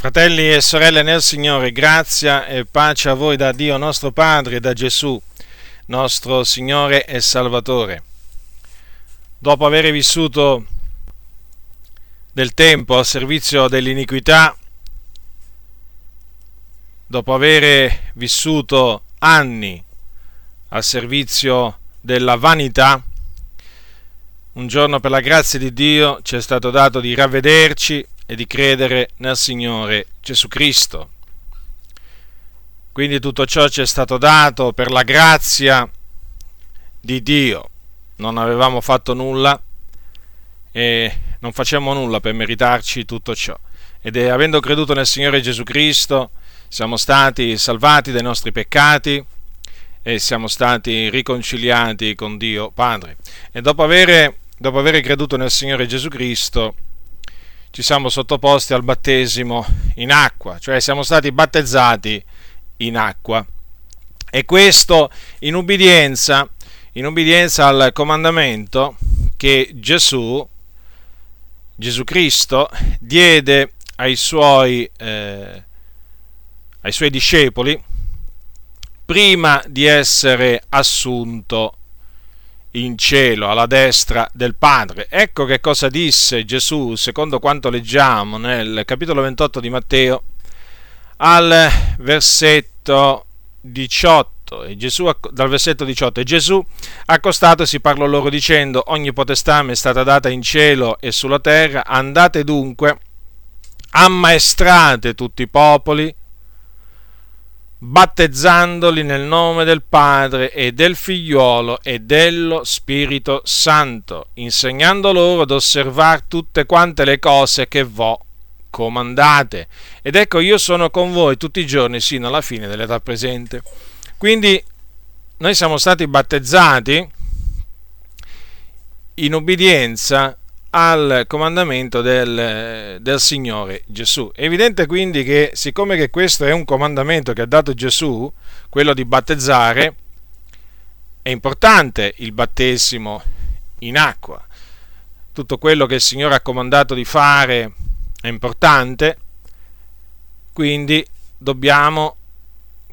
Fratelli e sorelle nel Signore, grazia e pace a voi da Dio nostro Padre e da Gesù, nostro Signore e Salvatore. Dopo aver vissuto del tempo al servizio dell'iniquità, dopo aver vissuto anni al servizio della vanità, un giorno per la grazia di Dio ci è stato dato di ravvederci e di credere nel Signore Gesù Cristo. Quindi tutto ciò ci è stato dato per la grazia di Dio. Non avevamo fatto nulla e non facciamo nulla per meritarci tutto ciò. Ed è avendo creduto nel Signore Gesù Cristo siamo stati salvati dai nostri peccati e siamo stati riconciliati con Dio Padre. E dopo avere, dopo avere creduto nel Signore Gesù Cristo ci siamo sottoposti al battesimo in acqua, cioè siamo stati battezzati in acqua. E questo in ubbidienza, in ubbidienza al comandamento che Gesù, Gesù Cristo, diede ai suoi, eh, ai suoi discepoli prima di essere assunto in cielo alla destra del Padre. Ecco che cosa disse Gesù, secondo quanto leggiamo nel capitolo 28 di Matteo, al versetto 18. E Gesù, dal versetto 18, e Gesù accostatosi parlò loro dicendo, ogni potestà mi è stata data in cielo e sulla terra, andate dunque, ammaestrate tutti i popoli, battezzandoli nel nome del Padre e del Figliuolo e dello Spirito Santo, insegnando loro ad osservare tutte quante le cose che vo comandate. Ed ecco io sono con voi tutti i giorni sino alla fine dell'età presente. Quindi noi siamo stati battezzati in obbedienza al comandamento del, del, Signore Gesù. È evidente quindi che siccome che questo è un comandamento che ha dato Gesù, quello di battezzare, è importante il battesimo in acqua. Tutto quello che il Signore ha comandato di fare è importante, quindi dobbiamo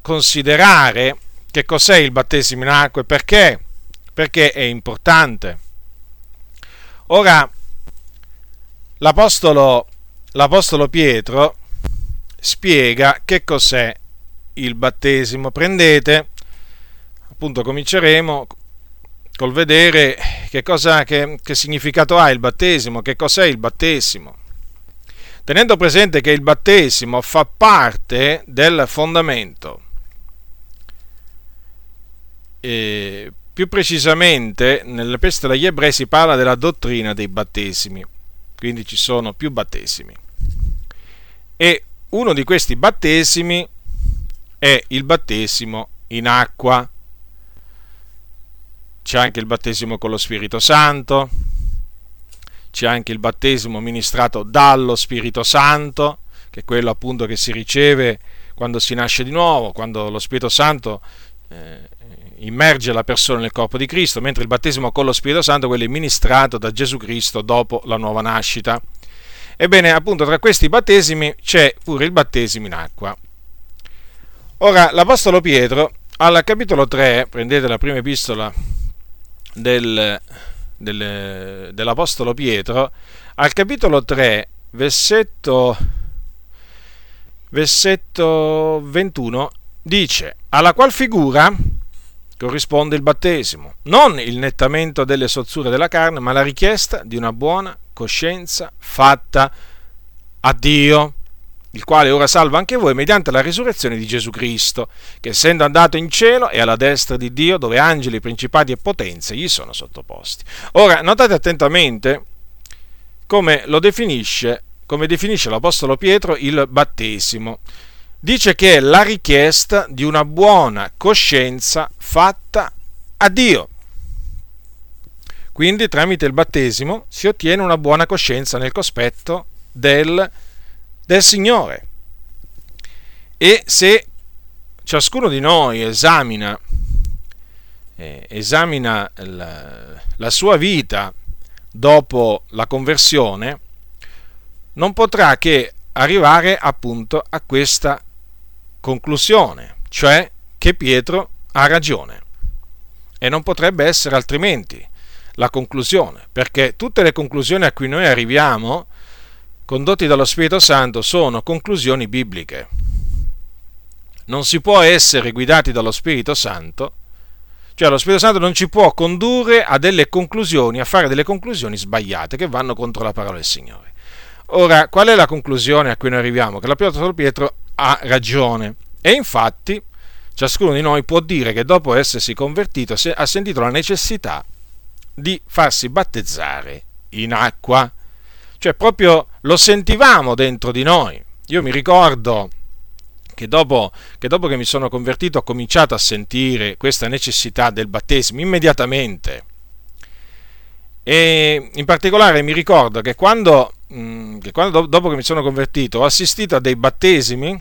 considerare che cos'è il battesimo in acqua e perché, perché è importante. Ora, l'Apostolo, l'Apostolo Pietro spiega che cos'è il battesimo. Prendete, appunto cominceremo col vedere che, cosa, che, che significato ha il battesimo, che cos'è il battesimo. Tenendo presente che il battesimo fa parte del fondamento, e più precisamente nell'Epistola agli Ebrei si parla della dottrina dei battesimi quindi ci sono più battesimi. E uno di questi battesimi è il battesimo in acqua. C'è anche il battesimo con lo Spirito Santo, c'è anche il battesimo ministrato dallo Spirito Santo, che è quello appunto che si riceve quando si nasce di nuovo, quando lo Spirito Santo eh, immerge la persona nel corpo di Cristo, mentre il battesimo con lo Spirito Santo quello è ministrato da Gesù Cristo dopo la nuova nascita. Ebbene, appunto, tra questi battesimi c'è pure il battesimo in acqua. Ora, l'Apostolo Pietro, al capitolo 3, prendete la prima epistola del, del, dell'Apostolo Pietro, al capitolo 3, versetto, versetto 21, dice, alla qual figura corrisponde il battesimo, non il nettamento delle sozzure della carne, ma la richiesta di una buona coscienza fatta a Dio, il quale ora salva anche voi mediante la risurrezione di Gesù Cristo, che essendo andato in cielo è alla destra di Dio, dove angeli, principati e potenze gli sono sottoposti. Ora, notate attentamente come lo definisce, come definisce l'Apostolo Pietro il battesimo dice che è la richiesta di una buona coscienza fatta a Dio. Quindi tramite il battesimo si ottiene una buona coscienza nel cospetto del, del Signore. E se ciascuno di noi esamina, eh, esamina la, la sua vita dopo la conversione, non potrà che arrivare appunto a questa conclusione, cioè che Pietro ha ragione. E non potrebbe essere altrimenti la conclusione, perché tutte le conclusioni a cui noi arriviamo, condotti dallo Spirito Santo, sono conclusioni bibliche. Non si può essere guidati dallo Spirito Santo, cioè lo Spirito Santo non ci può condurre a delle conclusioni, a fare delle conclusioni sbagliate che vanno contro la parola del Signore. Ora, qual è la conclusione a cui noi arriviamo? Che l'Apostolo Pietro ha ragione. E infatti, ciascuno di noi può dire che dopo essersi convertito ha sentito la necessità di farsi battezzare in acqua. Cioè, proprio lo sentivamo dentro di noi. Io mi ricordo che dopo, che dopo, che mi sono convertito ho cominciato a sentire questa necessità del battesimo immediatamente. E in particolare mi ricordo che quando Mm, che quando, dopo che mi sono convertito ho assistito a dei battesimi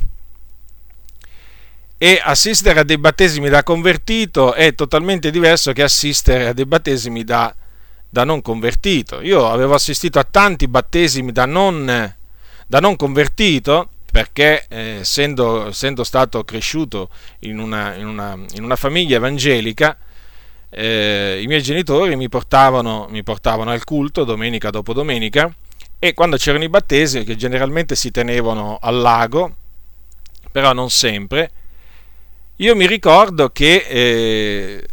e assistere a dei battesimi da convertito è totalmente diverso che assistere a dei battesimi da, da non convertito. Io avevo assistito a tanti battesimi da non, da non convertito perché eh, essendo, essendo, stato cresciuto in una, in una, in una famiglia evangelica, eh, i miei genitori mi portavano, mi portavano al culto domenica dopo domenica e quando c'erano i battesimi, che generalmente si tenevano al lago, però non sempre, io mi ricordo che eh,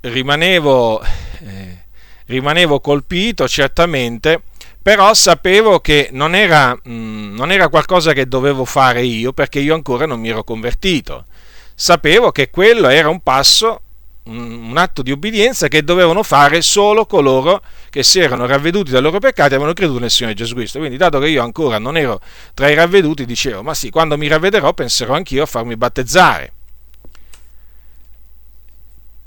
rimanevo, eh, rimanevo colpito certamente, però sapevo che non era, mh, mm, non era qualcosa che dovevo fare io perché io ancora non mi ero convertito. Sapevo che quello era un passo un atto di obbedienza che dovevano fare solo coloro che si erano ravveduti dai loro peccati e avevano creduto nel Signore Gesù Cristo. Quindi, dato che io ancora non ero tra i ravveduti, dicevo: Ma sì, quando mi ravvederò penserò anch'io a farmi battezzare.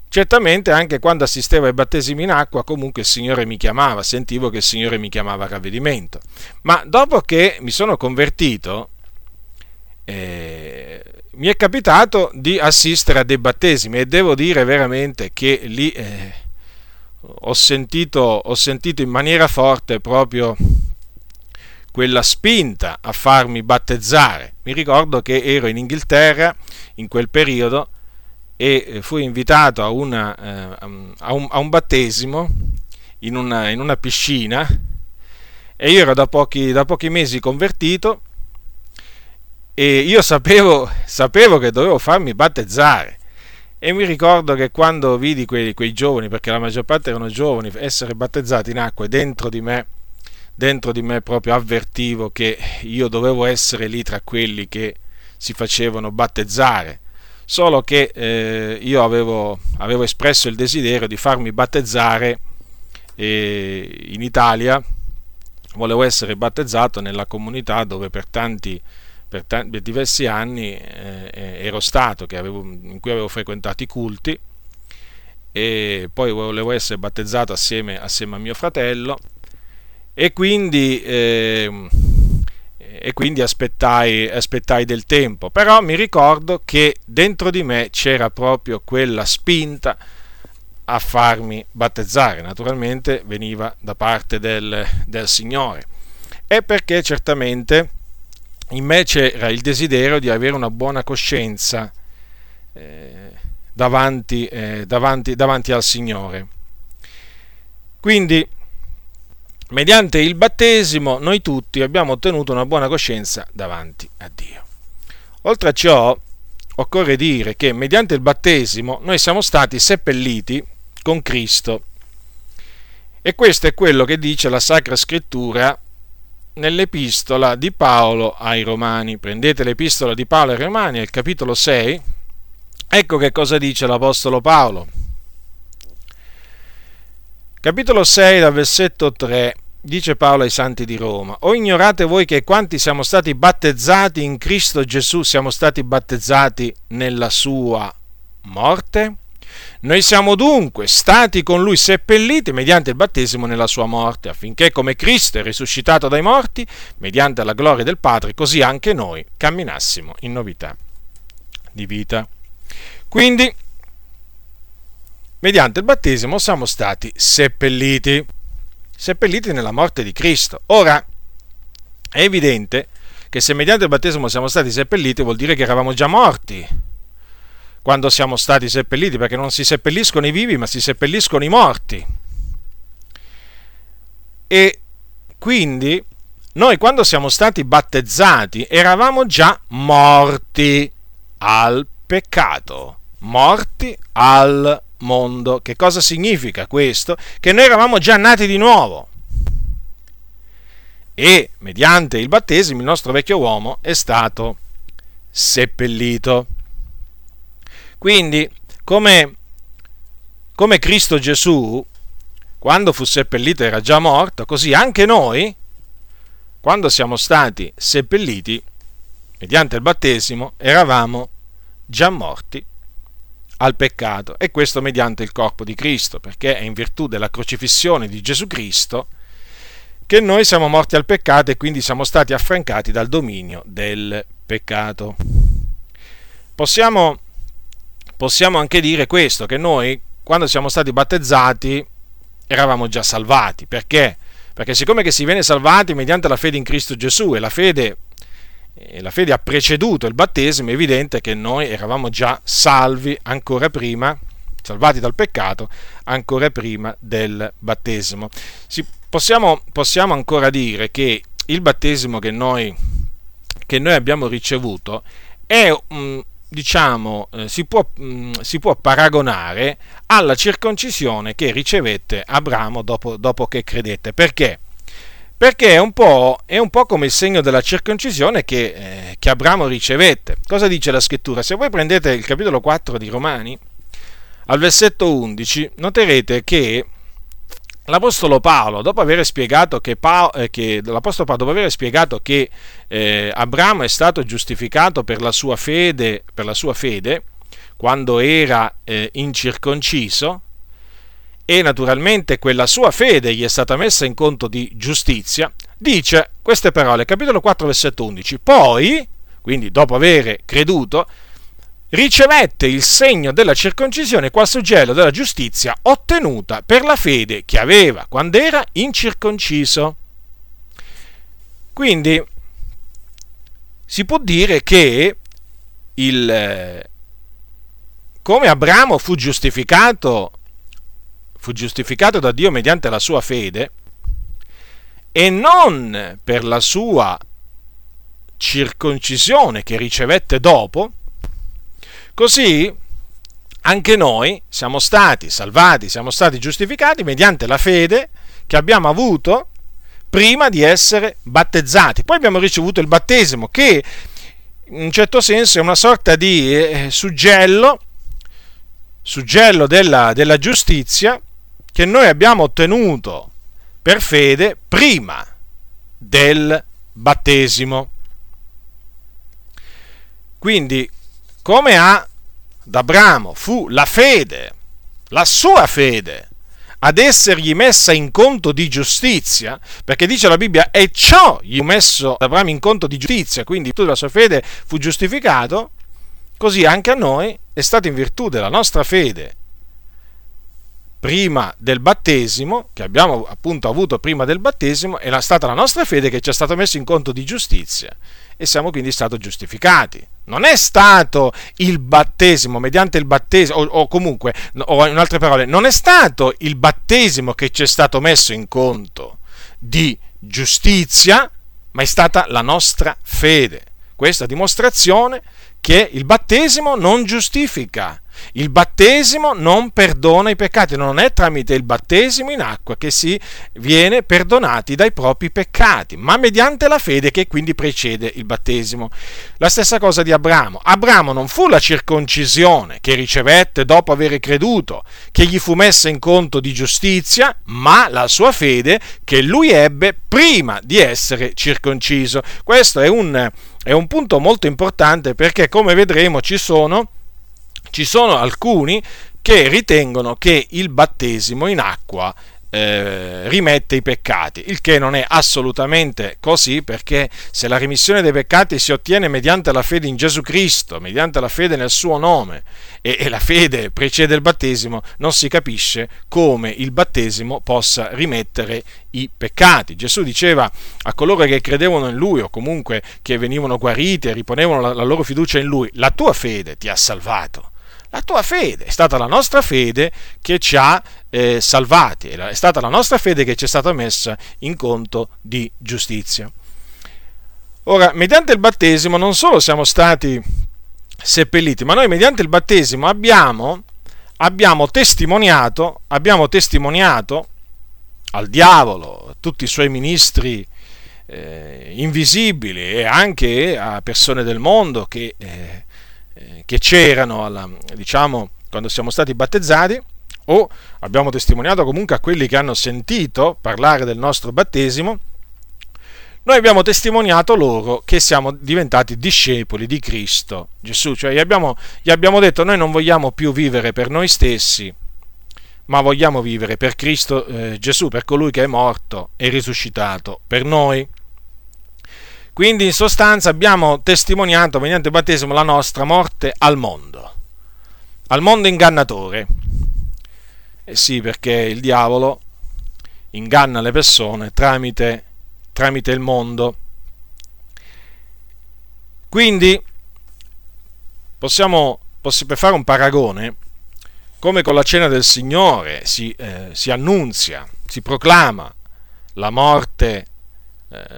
Certamente anche quando assistevo ai battesimi in acqua, comunque il Signore mi chiamava, sentivo che il Signore mi chiamava a ravvedimento. Ma dopo che mi sono convertito, eh, mi è capitato di assistere a dei battesimi e devo dire veramente che lì eh, ho, sentito, ho sentito in maniera forte proprio quella spinta a farmi battezzare. Mi ricordo che ero in Inghilterra in quel periodo e eh, fui invitato a, una, eh, a, un, a un, battesimo in una, in una, piscina e io ero da pochi, da pochi mesi convertito e io sapevo, sapevo che dovevo farmi battezzare. E mi ricordo che quando vidi quei, quei, giovani, perché la maggior parte erano giovani, essere battezzati in acqua, dentro di me, dentro di me proprio avvertivo che io dovevo essere lì tra quelli che si facevano battezzare. Solo che eh, io avevo, avevo, espresso il desiderio di farmi battezzare eh, in Italia, volevo essere battezzato nella comunità dove per tanti anni per, t- per diversi anni eh, ero stato, avevo, in cui avevo frequentato i culti e poi volevo essere battezzato assieme, assieme a mio fratello e quindi, eh, e quindi aspettai, aspettai del tempo. Però mi ricordo che dentro di me c'era proprio quella spinta a farmi battezzare. Naturalmente veniva da parte del, del Signore. E perché certamente in me c'era il desiderio di avere una buona coscienza eh, davanti, eh, davanti, davanti al Signore. Quindi, mediante il battesimo, noi tutti abbiamo ottenuto una buona coscienza davanti a Dio. Oltre a ciò, occorre dire che mediante il battesimo noi siamo stati seppelliti con Cristo. E questo è quello che dice la Sacra Scrittura nell'epistola di Paolo ai Romani. Prendete l'epistola di Paolo ai Romani, al capitolo 6. Ecco che cosa dice l'Apostolo Paolo. Capitolo 6, dal versetto 3, dice Paolo ai santi di Roma, o ignorate voi che quanti siamo stati battezzati in Cristo Gesù siamo stati battezzati nella sua morte? Noi siamo dunque stati con lui seppelliti mediante il battesimo nella sua morte, affinché come Cristo è risuscitato dai morti, mediante la gloria del Padre, così anche noi camminassimo in novità di vita. Quindi, mediante il battesimo siamo stati seppelliti, seppelliti nella morte di Cristo. Ora, È evidente che se mediante il battesimo siamo stati seppelliti vuol dire che eravamo già morti quando siamo stati seppelliti, perché non si seppelliscono i vivi, ma si seppelliscono i morti. E quindi noi quando siamo stati battezzati eravamo già morti al peccato, morti al mondo. Che cosa significa questo? Che noi eravamo già nati di nuovo e mediante il battesimo il nostro vecchio uomo è stato seppellito. Quindi, come, come Cristo Gesù, quando fu seppellito era già morto, così anche noi, quando siamo stati seppelliti, mediante il battesimo, eravamo già morti al peccato e questo mediante il corpo di Cristo, perché è in virtù della crocifissione di Gesù Cristo che noi siamo morti al peccato e quindi siamo stati affrancati dal dominio del peccato. Possiamo, possiamo anche dire questo, che noi quando siamo stati battezzati eravamo già salvati. Perché? Perché siccome che si viene salvati mediante la fede in Cristo Gesù e la fede, e la fede ha preceduto il battesimo, è evidente che noi eravamo già salvi ancora prima, salvati dal peccato, ancora prima del battesimo. Si possiamo, possiamo ancora dire che il battesimo che noi, che noi abbiamo ricevuto è, mm, diciamo, eh, si, può, mm, si, può, paragonare alla circoncisione che ricevette Abramo dopo, dopo che credette. Perché? Perché è un, è un, po', come il segno della circoncisione che, eh, che Abramo ricevette. Cosa dice la scrittura? Se voi prendete il capitolo 4 di Romani, al versetto 11, noterete che L'Apostolo Paolo, dopo aver spiegato che, Paolo, eh, che, l'Apostolo Paolo, aver spiegato che eh, Abramo è stato giustificato per la sua fede, la sua fede quando era eh, incirconciso, e naturalmente quella sua fede gli è stata messa in conto di giustizia, dice queste parole, capitolo 4, versetto 11. Poi, quindi dopo aver creduto, ricevette il segno della circoncisione qual suggello della giustizia ottenuta per la fede che aveva quando era incirconciso. Quindi si può dire che il, come Abramo fu giustificato, fu giustificato da Dio mediante la sua fede, e non per la sua circoncisione che ricevette dopo, Così anche noi siamo stati salvati, siamo stati giustificati mediante la fede che abbiamo avuto prima di essere battezzati. Poi abbiamo ricevuto il battesimo che in un certo senso è una sorta di eh, suggello, suggello della, della giustizia che noi abbiamo ottenuto per fede prima del battesimo. Quindi come ad Abramo fu la fede, la sua fede, ad essergli messa in conto di giustizia, perché dice la Bibbia, e ciò gli fu messo ad Abramo in conto di giustizia, quindi tutta la sua fede fu giustificato, così anche a noi è stato in virtù della nostra fede prima del battesimo, che abbiamo appunto avuto prima del battesimo, è stata la nostra fede che ci è stata messa in conto di giustizia e siamo quindi stati giustificati. Non è stato il battesimo, mediante il battesimo, o, o, comunque, o in altre parole, non è stato il battesimo che ci è stato messo in conto di giustizia, ma è stata la nostra fede. Questa dimostrazione che il battesimo non giustifica, il battesimo non perdona i peccati, non è tramite il battesimo in acqua che si viene perdonati dai propri peccati, ma mediante la fede che quindi precede il battesimo. La stessa cosa di Abramo. Abramo non fu la circoncisione che ricevette dopo aver creduto, che gli fu messa in conto di giustizia, ma la sua fede che lui ebbe prima di essere circonciso. Questo è un, è un punto molto importante perché come vedremo ci sono ci sono alcuni che ritengono che il battesimo in acqua eh, rimette i peccati, il che non è assolutamente così perché se la rimissione dei peccati si ottiene mediante la fede in Gesù Cristo, mediante la fede nel suo nome e, e la fede precede il battesimo, non si capisce come il battesimo possa rimettere i peccati. Gesù diceva a coloro che credevano in Lui o comunque che venivano guariti e riponevano la, la loro fiducia in Lui, la tua fede ti ha salvato la tua fede, è stata la nostra fede che ci ha eh, salvati, è stata la nostra fede che ci è stata messa in conto di giustizia. Ora, mediante il battesimo non solo siamo stati seppelliti, ma noi mediante il battesimo abbiamo, abbiamo testimoniato, abbiamo testimoniato al diavolo, a tutti i suoi ministri eh, invisibili e anche a persone del mondo che eh, che c'erano alla, diciamo, quando siamo stati battezzati o abbiamo testimoniato comunque a quelli che hanno sentito parlare del nostro battesimo, noi abbiamo testimoniato loro che siamo diventati discepoli di Cristo Gesù, cioè gli abbiamo, gli abbiamo detto noi non vogliamo più vivere per noi stessi, ma vogliamo vivere per Cristo eh, Gesù, per colui che è morto e risuscitato per noi. Quindi in sostanza abbiamo testimoniato mediante il battesimo la nostra morte al mondo, al mondo ingannatore. Eh sì, perché il diavolo inganna le persone tramite, tramite il mondo. Quindi possiamo, per fare un paragone, come con la cena del Signore si, eh, si annunzia, si proclama la morte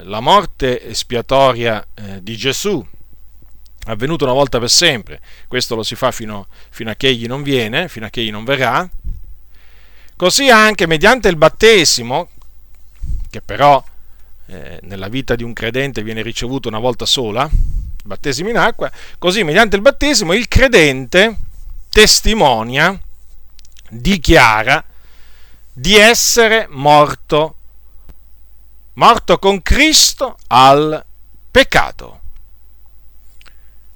la morte espiatoria eh, di Gesù, avvenuta una volta per sempre, questo lo si fa fino, fino, a che egli non viene, fino a che egli non verrà, così anche mediante il battesimo, che però eh, nella vita di un credente viene ricevuto una volta sola, battesimo in acqua, così mediante il battesimo il credente testimonia, dichiara di essere morto morto con Cristo al peccato.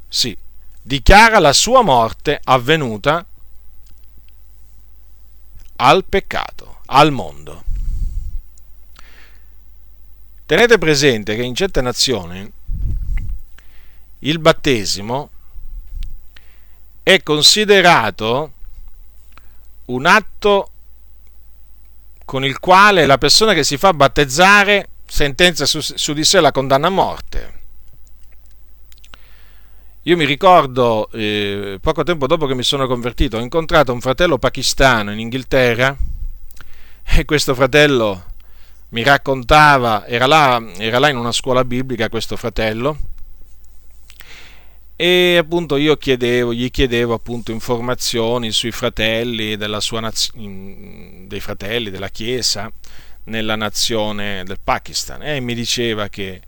Sì, dichiara la sua morte avvenuta al peccato, al mondo. Tenete presente che in certe nazioni il battesimo è considerato un atto con il quale la persona che si fa battezzare sentenzia su, su di sé la condanna a morte. Io mi ricordo, eh, poco tempo dopo che mi sono convertito, ho incontrato un fratello pakistano in Inghilterra e questo fratello mi raccontava, era là, era là in una scuola biblica questo fratello, e appunto io chiedevo, gli chiedevo appunto informazioni sui fratelli della sua naz- dei fratelli della Chiesa nella nazione del Pakistan e mi diceva che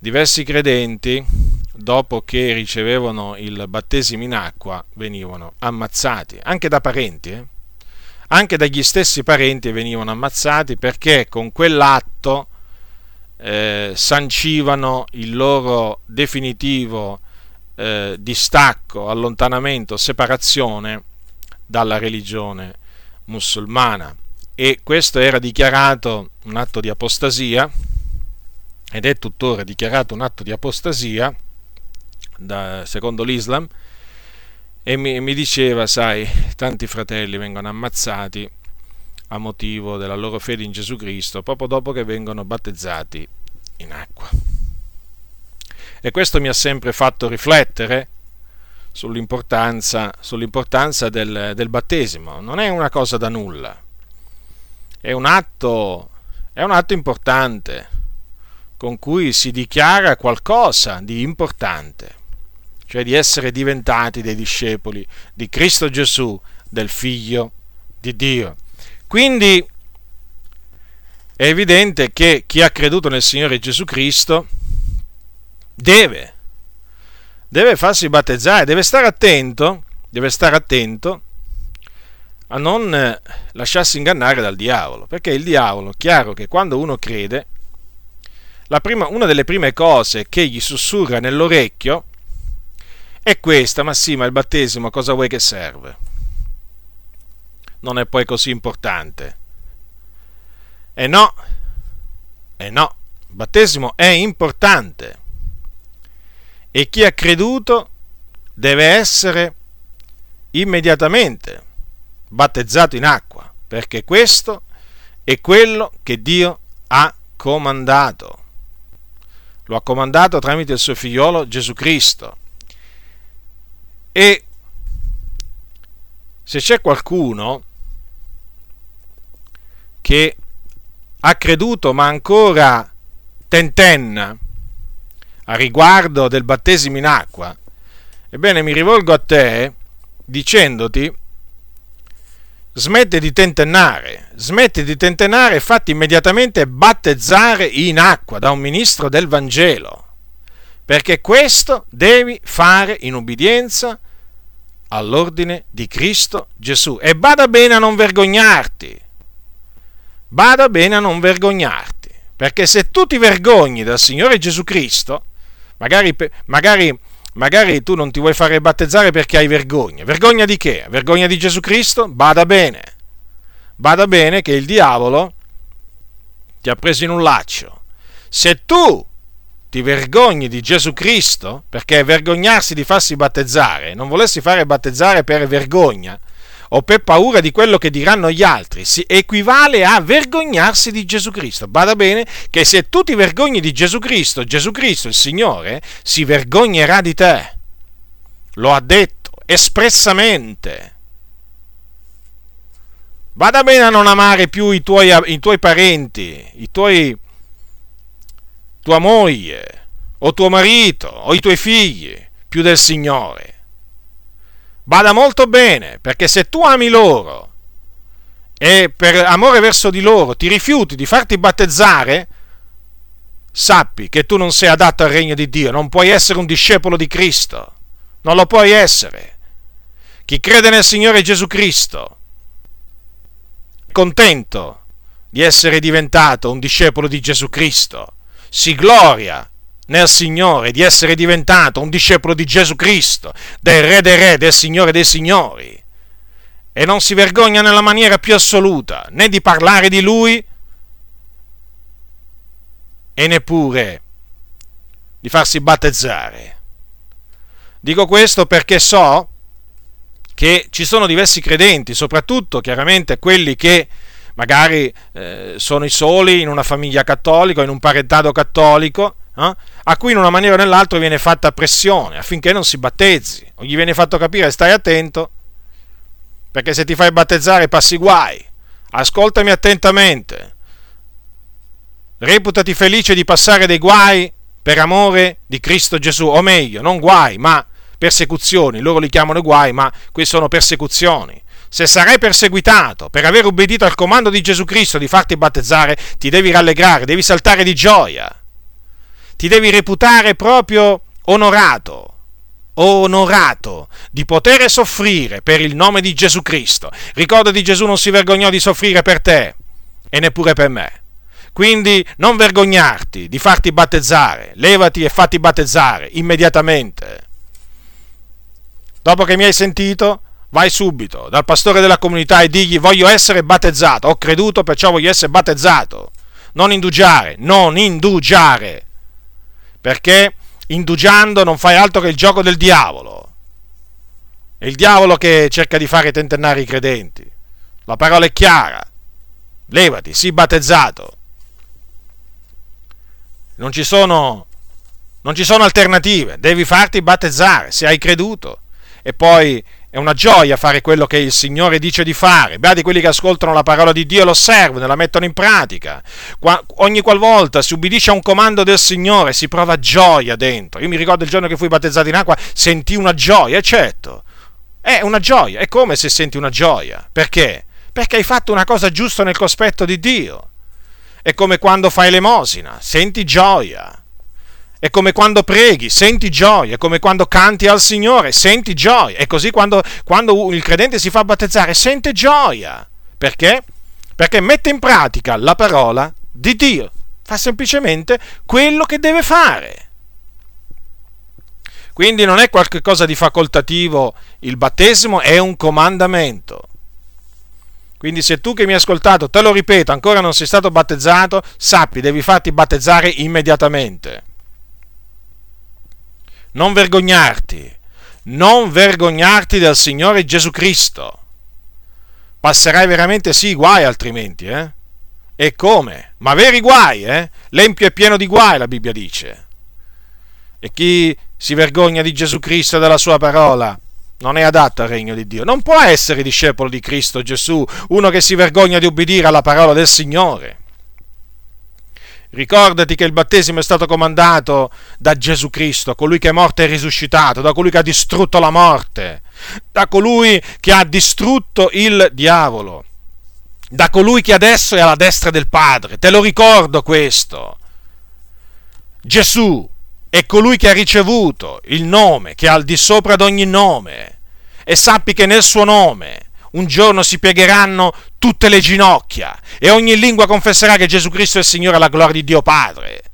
diversi credenti dopo che ricevevano il battesimo in acqua venivano ammazzati anche da parenti eh? anche dagli stessi parenti venivano ammazzati perché con quell'atto eh, sancivano il loro definitivo eh, distacco, allontanamento, separazione dalla religione musulmana. E questo era dichiarato un atto di apostasia, ed è tuttora dichiarato un atto di apostasia, da, secondo l'Islam, e mi, mi diceva, sai, tanti fratelli vengono ammazzati a motivo della loro fede in Gesù Cristo, proprio dopo che vengono battezzati in acqua. E questo mi ha sempre fatto riflettere sull'importanza, sull'importanza del, del battesimo. Non è una cosa da nulla, è un atto, è un atto importante con cui si dichiara qualcosa di importante, cioè di essere diventati dei discepoli di Cristo Gesù, del Figlio di Dio. Quindi è evidente che chi ha creduto nel Signore Gesù Cristo deve, deve farsi battezzare, deve stare attento, deve stare attento a non eh, lasciarsi ingannare dal diavolo, perché il diavolo, chiaro che quando uno crede, prima, una delle prime cose che gli sussurra nell'orecchio è questa, ma sì, ma il battesimo cosa vuoi che serve? Non è poi così importante. E no, e no, il battesimo è importante e chi ha creduto deve essere immediatamente battezzato in acqua, perché questo è quello che Dio ha comandato. Lo ha comandato tramite il suo figliolo Gesù Cristo. E se c'è qualcuno che ha creduto ma ancora tentenna a riguardo del battesimo in acqua, ebbene mi rivolgo a te dicendoti smette di tentennare, smette di tentennare e fatti immediatamente battezzare in acqua da un ministro del Vangelo, perché questo devi fare in ubbidienza all'ordine di Cristo Gesù. E bada bene a non vergognarti, bada bene a non vergognarti, perché se tu ti vergogni dal Signore Gesù Cristo, magari, magari magari tu non ti vuoi fare battezzare perché hai vergogna. Vergogna di che? Vergogna di Gesù Cristo? Bada bene. Bada bene che il diavolo ti ha preso in un laccio. Se tu ti vergogni di Gesù Cristo, perché vergognarsi di farsi battezzare, non volessi fare battezzare per vergogna, o per paura di quello che diranno gli altri, si equivale a vergognarsi di Gesù Cristo. Bada bene che se tu ti vergogni di Gesù Cristo, Gesù Cristo, il Signore, si vergognerà di te. Lo ha detto espressamente. Vada bene a non amare più i tuoi, i tuoi parenti, i tuoi, tua moglie, o tuo marito, o i tuoi figli, più del Signore Bada molto bene, perché se tu ami loro e per amore verso di loro ti rifiuti di farti battezzare, sappi che tu non sei adatto al regno di Dio, non puoi essere un discepolo di Cristo, non lo puoi essere. Chi crede nel Signore Gesù Cristo è contento di essere diventato un discepolo di Gesù Cristo, si gloria nel Signore, di essere diventato un discepolo di Gesù Cristo, del Re dei Re, del Signore dei Signori. E non si vergogna nella maniera più assoluta né di parlare di Lui e neppure di farsi battezzare. Dico questo perché so che ci sono diversi credenti, soprattutto chiaramente quelli che magari eh, sono i soli in una famiglia cattolica, in un parentado cattolico, eh, a cui in una maniera o nell'altra viene fatta pressione affinché non si battezzi, o gli viene fatto capire stai attento, perché se ti fai battezzare passi guai. Ascoltami attentamente. Reputati felice di passare dei guai per amore di Cristo Gesù, o meglio, non guai, ma persecuzioni. Loro li chiamano guai, ma qui sono persecuzioni. Se sarai perseguitato per aver ubbidito al comando di Gesù Cristo di farti battezzare, ti devi rallegrare, devi saltare di gioia ti devi reputare proprio onorato, onorato di poter soffrire per il nome di Gesù Cristo. Ricorda di Gesù non si vergognò di soffrire per te e neppure per me. Quindi non vergognarti di farti battezzare, levati e fatti battezzare immediatamente. Dopo che mi hai sentito, vai subito dal pastore della comunità e digli voglio essere battezzato, ho creduto perciò voglio essere battezzato. Non indugiare, non indugiare perché indugiando non fai altro che il gioco del diavolo. È il diavolo che cerca di fare tentennare i credenti. La parola è chiara. Levati, sii battezzato. Non ci sono, non ci sono alternative, devi farti battezzare se hai creduto. E poi è una gioia fare quello che il Signore dice di fare. Beati quelli che ascoltano la parola di Dio e lo osservano e la mettono in pratica. Qua, ogni qualvolta si ubbidisce a un comando del Signore si prova gioia dentro. Io mi ricordo il giorno che fui battezzato in acqua, sentì una gioia, certo. È una gioia, è come se senti una gioia. Perché? Perché hai fatto una cosa giusta nel cospetto di Dio. È come quando fai l'emosina, senti gioia. È come quando preghi, senti gioia, è come quando canti al Signore, senti gioia. E così quando, quando il credente si fa battezzare, sente gioia. Perché? Perché mette in pratica la parola di Dio. Fa semplicemente quello che deve fare. Quindi non è qualcosa di facoltativo il battesimo, è un comandamento. Quindi se tu che mi hai ascoltato, te lo ripeto, ancora non sei stato battezzato, sappi, devi farti battezzare immediatamente. Non vergognarti, non vergognarti del Signore Gesù Cristo. Passerai veramente sì guai altrimenti, eh? E come? Ma veri guai, eh? L'empio è pieno di guai, la Bibbia dice. E chi si vergogna di Gesù Cristo e della sua parola non è adatto al regno di Dio. Non può essere discepolo di Cristo Gesù uno che si vergogna di ubbidire alla parola del Signore. Ricordati che il battesimo è stato comandato da Gesù Cristo, colui che è morto e risuscitato, da colui che ha distrutto la morte, da colui che ha distrutto il diavolo, da colui che adesso è alla destra del Padre. Te lo ricordo questo. Gesù è colui che ha ricevuto il nome che è al di sopra di ogni nome. E sappi che nel suo nome un giorno si piegheranno tutte le ginocchia e ogni lingua confesserà che Gesù Cristo è il Signore alla gloria di Dio Padre.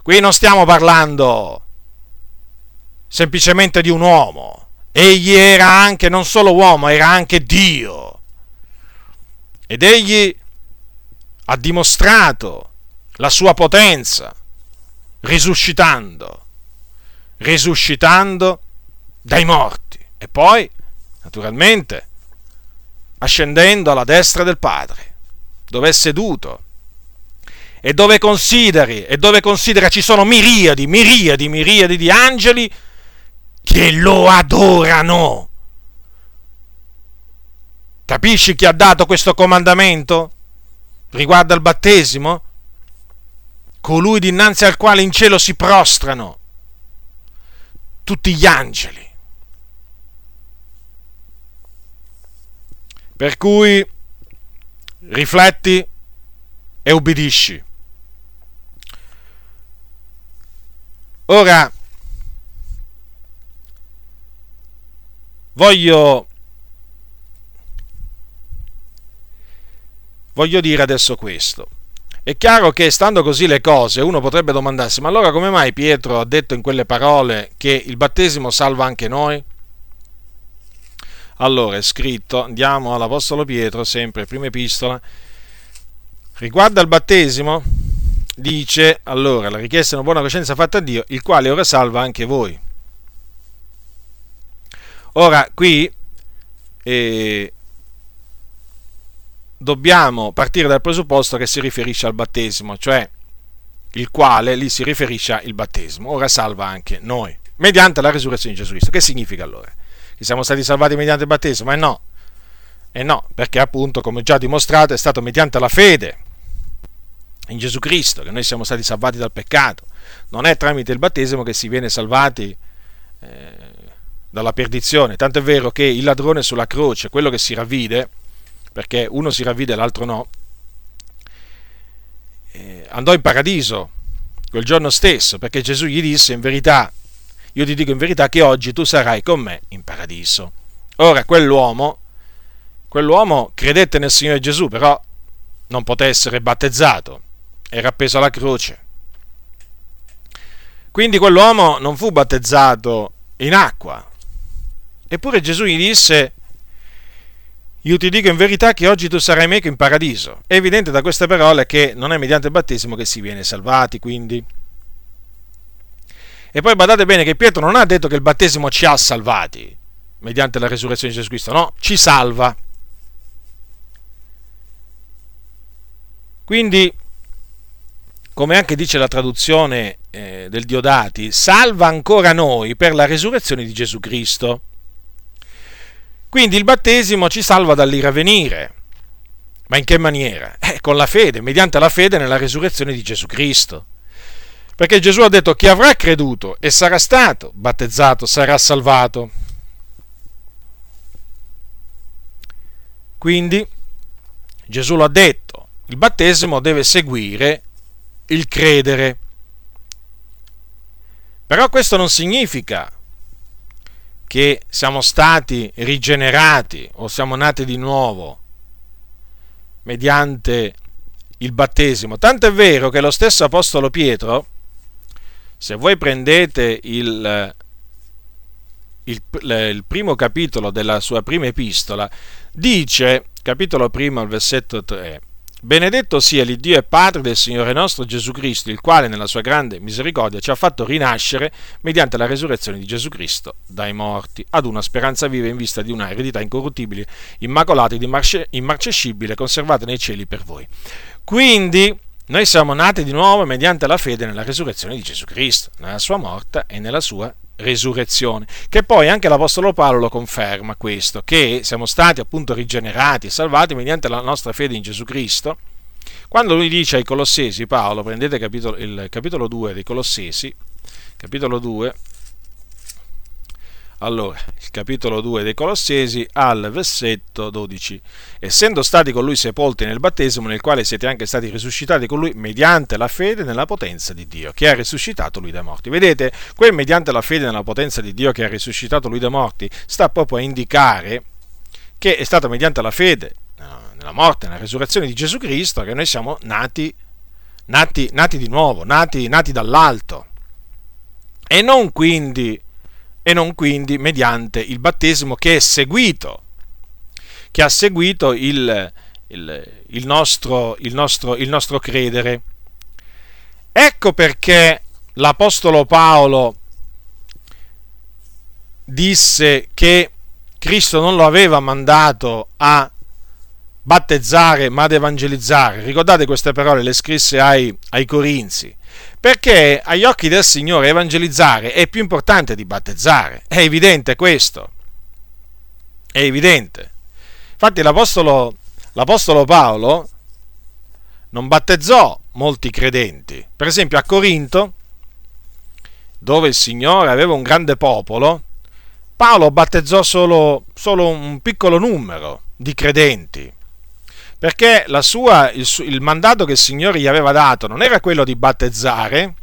Qui non stiamo parlando semplicemente di un uomo. Egli era anche non solo uomo, era anche Dio. Ed egli ha dimostrato la sua potenza risuscitando, risuscitando dai morti e poi, naturalmente, ascendendo alla destra del Padre, dove è seduto e dove consideri, e dove considera ci sono miriadi, miriadi, miriadi di angeli che lo adorano. Capisci chi ha dato questo comandamento riguardo al battesimo? Colui dinanzi al quale in cielo si prostrano tutti gli angeli. Per cui rifletti e ubbidisci. Ora voglio voglio dire adesso questo. È chiaro che stando così le cose uno potrebbe domandarsi, ma allora come mai Pietro ha detto in quelle parole che il battesimo salva anche noi? Allora è scritto, andiamo all'Apostolo Pietro, sempre prima epistola, riguardo al battesimo, dice, allora, la richiesta è una buona coscienza fatta a Dio, il quale ora salva anche voi. Ora, qui eh, dobbiamo partire dal presupposto che si riferisce al battesimo, cioè il quale lì si riferisce al battesimo, ora salva anche noi, mediante la risurrezione di Gesù Cristo. Che significa allora? Che siamo stati salvati mediante il battesimo? E eh no, e eh no, perché appunto, come già dimostrato, è stato mediante la fede in Gesù Cristo che noi siamo stati salvati dal peccato. Non è tramite il battesimo che si viene salvati eh, dalla perdizione. Tanto è vero che il ladrone sulla croce, quello che si ravvide, perché uno si ravvide e l'altro no, eh, andò in paradiso quel giorno stesso, perché Gesù gli disse in verità io ti dico in verità che oggi tu sarai con me in paradiso. Ora, quell'uomo, quell'uomo credette nel Signore Gesù, però non poté essere battezzato, era appeso alla croce. Quindi quell'uomo non fu battezzato in acqua. Eppure Gesù gli disse, io ti dico in verità che oggi tu sarai meco in paradiso. È evidente da queste parole che non è mediante il battesimo che si viene salvati, quindi e poi badate bene che Pietro non ha detto che il battesimo ci ha salvati mediante la resurrezione di Gesù Cristo, no, ci salva. Quindi, come anche dice la traduzione eh, del Diodati, salva ancora noi per la resurrezione di Gesù Cristo. Quindi il battesimo ci salva dall'iravenire. Ma in che maniera? Eh, con la fede, mediante la fede nella resurrezione di Gesù Cristo. Perché Gesù ha detto chi avrà creduto e sarà stato battezzato sarà salvato. Quindi Gesù l'ha detto, il battesimo deve seguire il credere. Però questo non significa che siamo stati rigenerati o siamo nati di nuovo mediante il battesimo. Tanto è vero che lo stesso Apostolo Pietro se voi prendete il, il, il, primo capitolo della sua prima epistola, dice capitolo primo, versetto 3. Benedetto sia l'Iddio e Padre del Signore nostro Gesù Cristo, il quale nella sua grande misericordia ci ha fatto rinascere mediante la resurrezione di Gesù Cristo dai morti, ad una speranza viva in vista di una eredità incorruttibile, immacolata ed immarcescibile, conservata nei cieli per voi. Quindi noi siamo nati di nuovo mediante la fede nella resurrezione di Gesù Cristo, nella sua morte e nella sua resurrezione. Che poi anche l'Apostolo Paolo lo conferma questo, che siamo stati appunto rigenerati e salvati mediante la nostra fede in Gesù Cristo. Quando lui dice ai Colossesi, Paolo, prendete capitolo, il capitolo 2 dei Colossesi, capitolo 2, allora, capitolo 2 dei Colossesi al versetto 12. Essendo stati con lui sepolti nel battesimo, nel quale siete anche stati risuscitati con lui mediante la fede nella potenza di Dio, che ha risuscitato lui dai morti. Vedete, quel mediante la fede nella potenza di Dio che ha risuscitato lui dai morti sta proprio a indicare che è stato mediante la fede nella morte, nella resurrezione di Gesù Cristo che noi siamo nati, nati, nati di nuovo, nati, nati dall'alto. E non quindi e non quindi mediante il battesimo che è seguito, che ha seguito il, il, il, nostro, il, nostro, nostro credere. Ecco perché l'Apostolo Paolo disse che Cristo non lo aveva mandato a battezzare ma ad evangelizzare. Ricordate queste parole, le scrisse ai, ai Corinzi. Perché agli occhi del Signore evangelizzare è più importante di battezzare. È evidente questo. È evidente. Infatti l'Apostolo, l'Apostolo Paolo non battezzò molti credenti. Per esempio a Corinto, dove il Signore aveva un grande popolo, Paolo battezzò solo, solo un piccolo numero di credenti perché sua, il, il mandato che il Signore gli aveva dato non era quello di battezzare,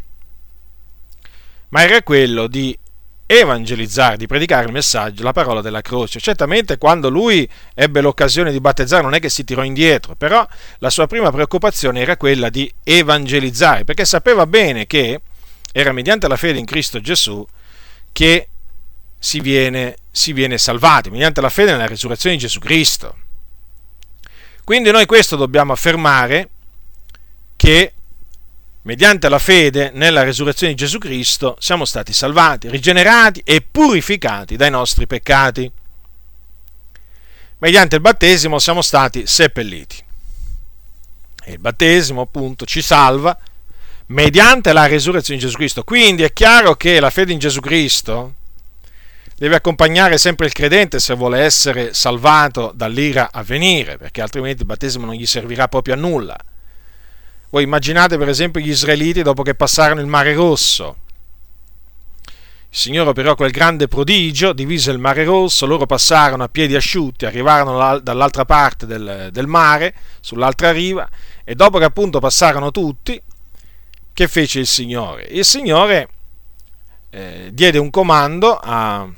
ma era quello di evangelizzare, di predicare il messaggio, la parola della croce. Certamente quando lui ebbe l'occasione di battezzare non è che si tirò indietro, però la sua prima preoccupazione era quella di evangelizzare, perché sapeva bene che era mediante la fede in Cristo Gesù che si viene, si viene salvati, mediante la fede nella risurrezione di Gesù Cristo. Quindi noi questo dobbiamo affermare che mediante la fede nella resurrezione di Gesù Cristo siamo stati salvati, rigenerati e purificati dai nostri peccati. Mediante il battesimo siamo stati seppelliti. E il battesimo appunto ci salva mediante la resurrezione di Gesù Cristo. Quindi è chiaro che la fede in Gesù Cristo deve accompagnare sempre il credente se vuole essere salvato dall'ira a venire, perché altrimenti il battesimo non gli servirà proprio a nulla. Voi immaginate per esempio gli israeliti dopo che passarono il mare rosso. Il Signore operò quel grande prodigio, divise il mare rosso, loro passarono a piedi asciutti, arrivarono dall'altra parte del, del mare, sull'altra riva, e dopo che appunto passarono tutti, che fece il Signore? Il Signore eh, diede un comando a,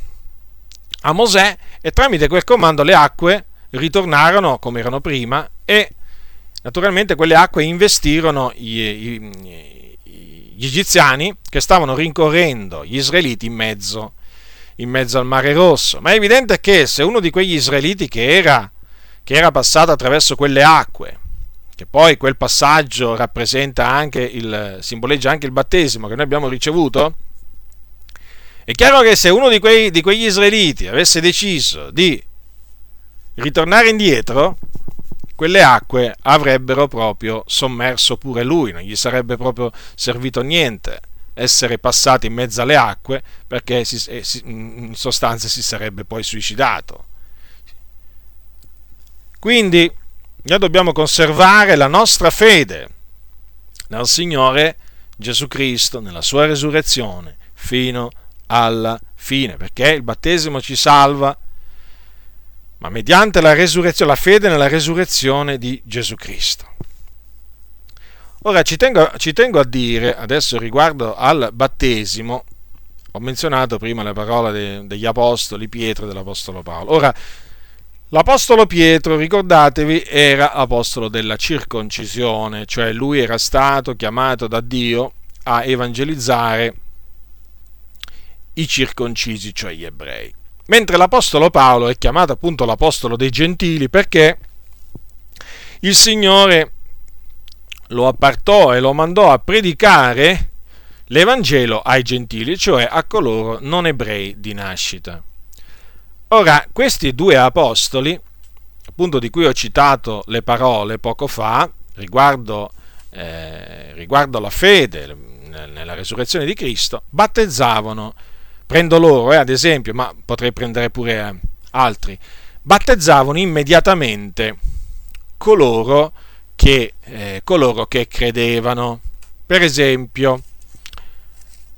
a Mosè e tramite quel comando le acque ritornarono come erano prima e naturalmente quelle acque investirono gli, gli, egiziani che stavano rincorrendo gli israeliti in mezzo, in mezzo, al mare rosso. Ma è evidente che se uno di quegli israeliti che era, che era passato attraverso quelle acque, che poi quel passaggio rappresenta anche il, simboleggia anche il battesimo che noi abbiamo ricevuto, è chiaro che se uno di, quei, di quegli israeliti avesse deciso di ritornare indietro, quelle acque avrebbero proprio sommerso pure lui, non gli sarebbe proprio servito niente essere passati in mezzo alle acque perché eh, in sostanza si sarebbe poi suicidato. Quindi noi dobbiamo conservare la nostra fede nel Signore Gesù Cristo, nella sua resurrezione, fino a alla fine, perché il battesimo ci salva, ma mediante la resurrezione, la fede nella resurrezione di Gesù Cristo. Ora ci tengo, ci tengo a dire, adesso riguardo al battesimo, ho menzionato prima le parole de, degli apostoli Pietro e dell'apostolo Paolo. Ora, l'apostolo Pietro, ricordatevi, era apostolo della circoncisione, cioè lui era stato chiamato da Dio a evangelizzare i circoncisi, cioè gli ebrei. Mentre l'Apostolo Paolo è chiamato appunto l'Apostolo dei Gentili perché il Signore lo appartò e lo mandò a predicare l'Evangelo ai gentili, cioè a coloro non ebrei di nascita. Ora, questi due apostoli, appunto di cui ho citato le parole poco fa, riguardo, eh, riguardo la fede nella resurrezione di Cristo, battezzavano, prendo loro eh, ad esempio, ma potrei prendere pure eh, altri, battezzavano immediatamente coloro che, eh, coloro che credevano. Per esempio,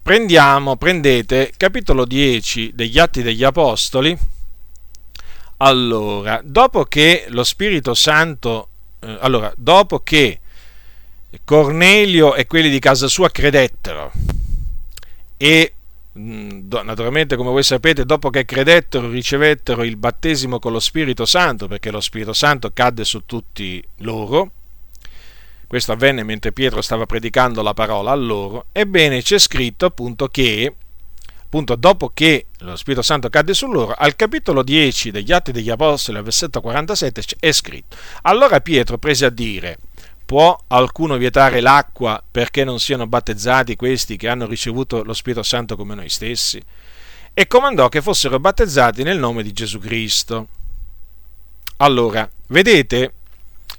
prendiamo, prendete capitolo 10 degli Atti degli Apostoli. Allora, dopo che lo Spirito Santo, eh, allora, dopo che Cornelio e quelli di casa sua credettero e naturalmente come voi sapete dopo che credettero ricevettero il battesimo con lo Spirito Santo perché lo Spirito Santo cadde su tutti loro. Questo avvenne mentre Pietro stava predicando la parola a loro, ebbene c'è scritto appunto che, appunto dopo che lo Spirito Santo cadde su loro, al capitolo 10 degli Atti degli Apostoli, al versetto 47, è scritto, allora Pietro prese a dire, può qualcuno vietare l'acqua perché non siano battezzati questi che hanno ricevuto lo Spirito Santo come noi stessi? E comandò che fossero battezzati nel nome di Gesù Cristo. Allora, vedete,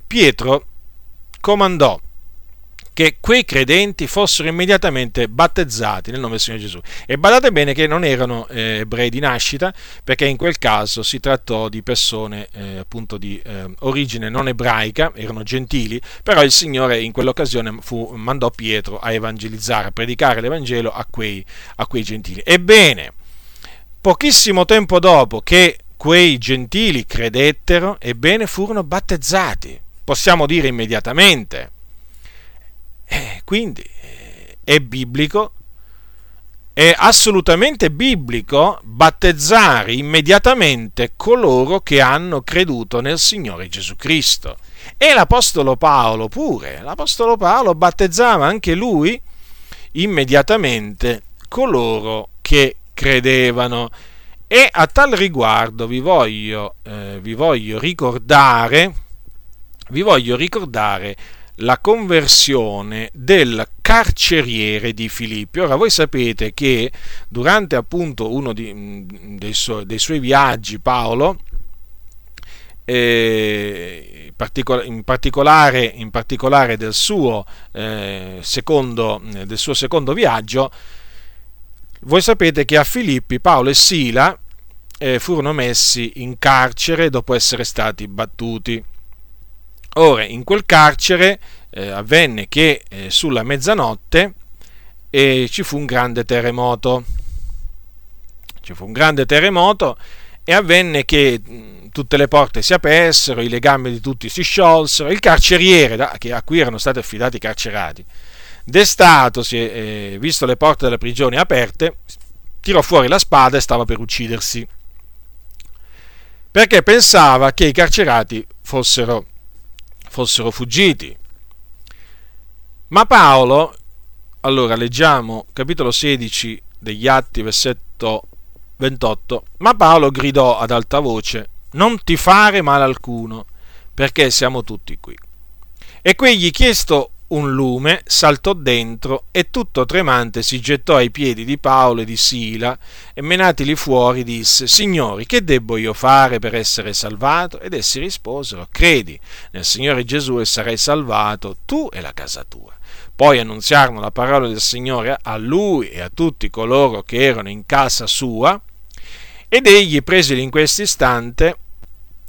Pietro comandò che quei credenti fossero immediatamente battezzati nel nome del Signore Gesù. E badate bene che non erano eh, ebrei di nascita, perché in quel caso si trattò di persone eh, appunto di eh, origine non ebraica, erano gentili, però il Signore in quell'occasione fu, mandò Pietro a evangelizzare, a predicare l'Evangelo a quei, a quei gentili. Ebbene, pochissimo tempo dopo che quei gentili credettero, ebbene furono battezzati possiamo dire immediatamente. Eh, quindi eh, è biblico, è assolutamente biblico battezzare immediatamente coloro che hanno creduto nel Signore Gesù Cristo. E l'Apostolo Paolo pure, l'Apostolo Paolo battezzava anche lui immediatamente coloro che credevano. E a tal riguardo vi voglio, eh, vi voglio ricordare vi voglio ricordare la conversione del carceriere di Filippi. Ora voi sapete che durante appunto uno di, dei, su, dei, suoi viaggi Paolo, eh, in, particolare, in, particolare, del suo, eh, secondo, del suo secondo viaggio, voi sapete che a Filippi Paolo e Sila eh, furono messi in carcere dopo essere stati battuti Ora, in quel carcere eh, avvenne che eh, sulla mezzanotte eh, ci fu un grande terremoto. Ci fu un grande terremoto e avvenne che mh, tutte le porte si apersero, i legami di tutti si sciolsero, il carceriere, da, a cui erano stati affidati i carcerati, destatosi, eh, visto le porte della prigione aperte, tirò fuori la spada e stava per uccidersi, perché pensava che i carcerati fossero fossero fuggiti. Ma Paolo, allora leggiamo capitolo 16 degli Atti, versetto 28, ma Paolo gridò ad alta voce, non ti fare male alcuno, perché siamo tutti qui. E quegli chiesto un lume, saltò dentro e tutto tremante si gettò ai piedi di Paolo e di Sila e menatili fuori disse, Signori, che debbo io fare per essere salvato? Ed essi risposero, credi nel Signore Gesù e sarai salvato tu e la casa tua. Poi annunziarono la parola del Signore a lui e a tutti coloro che erano in casa sua, ed egli, presili in questo istante,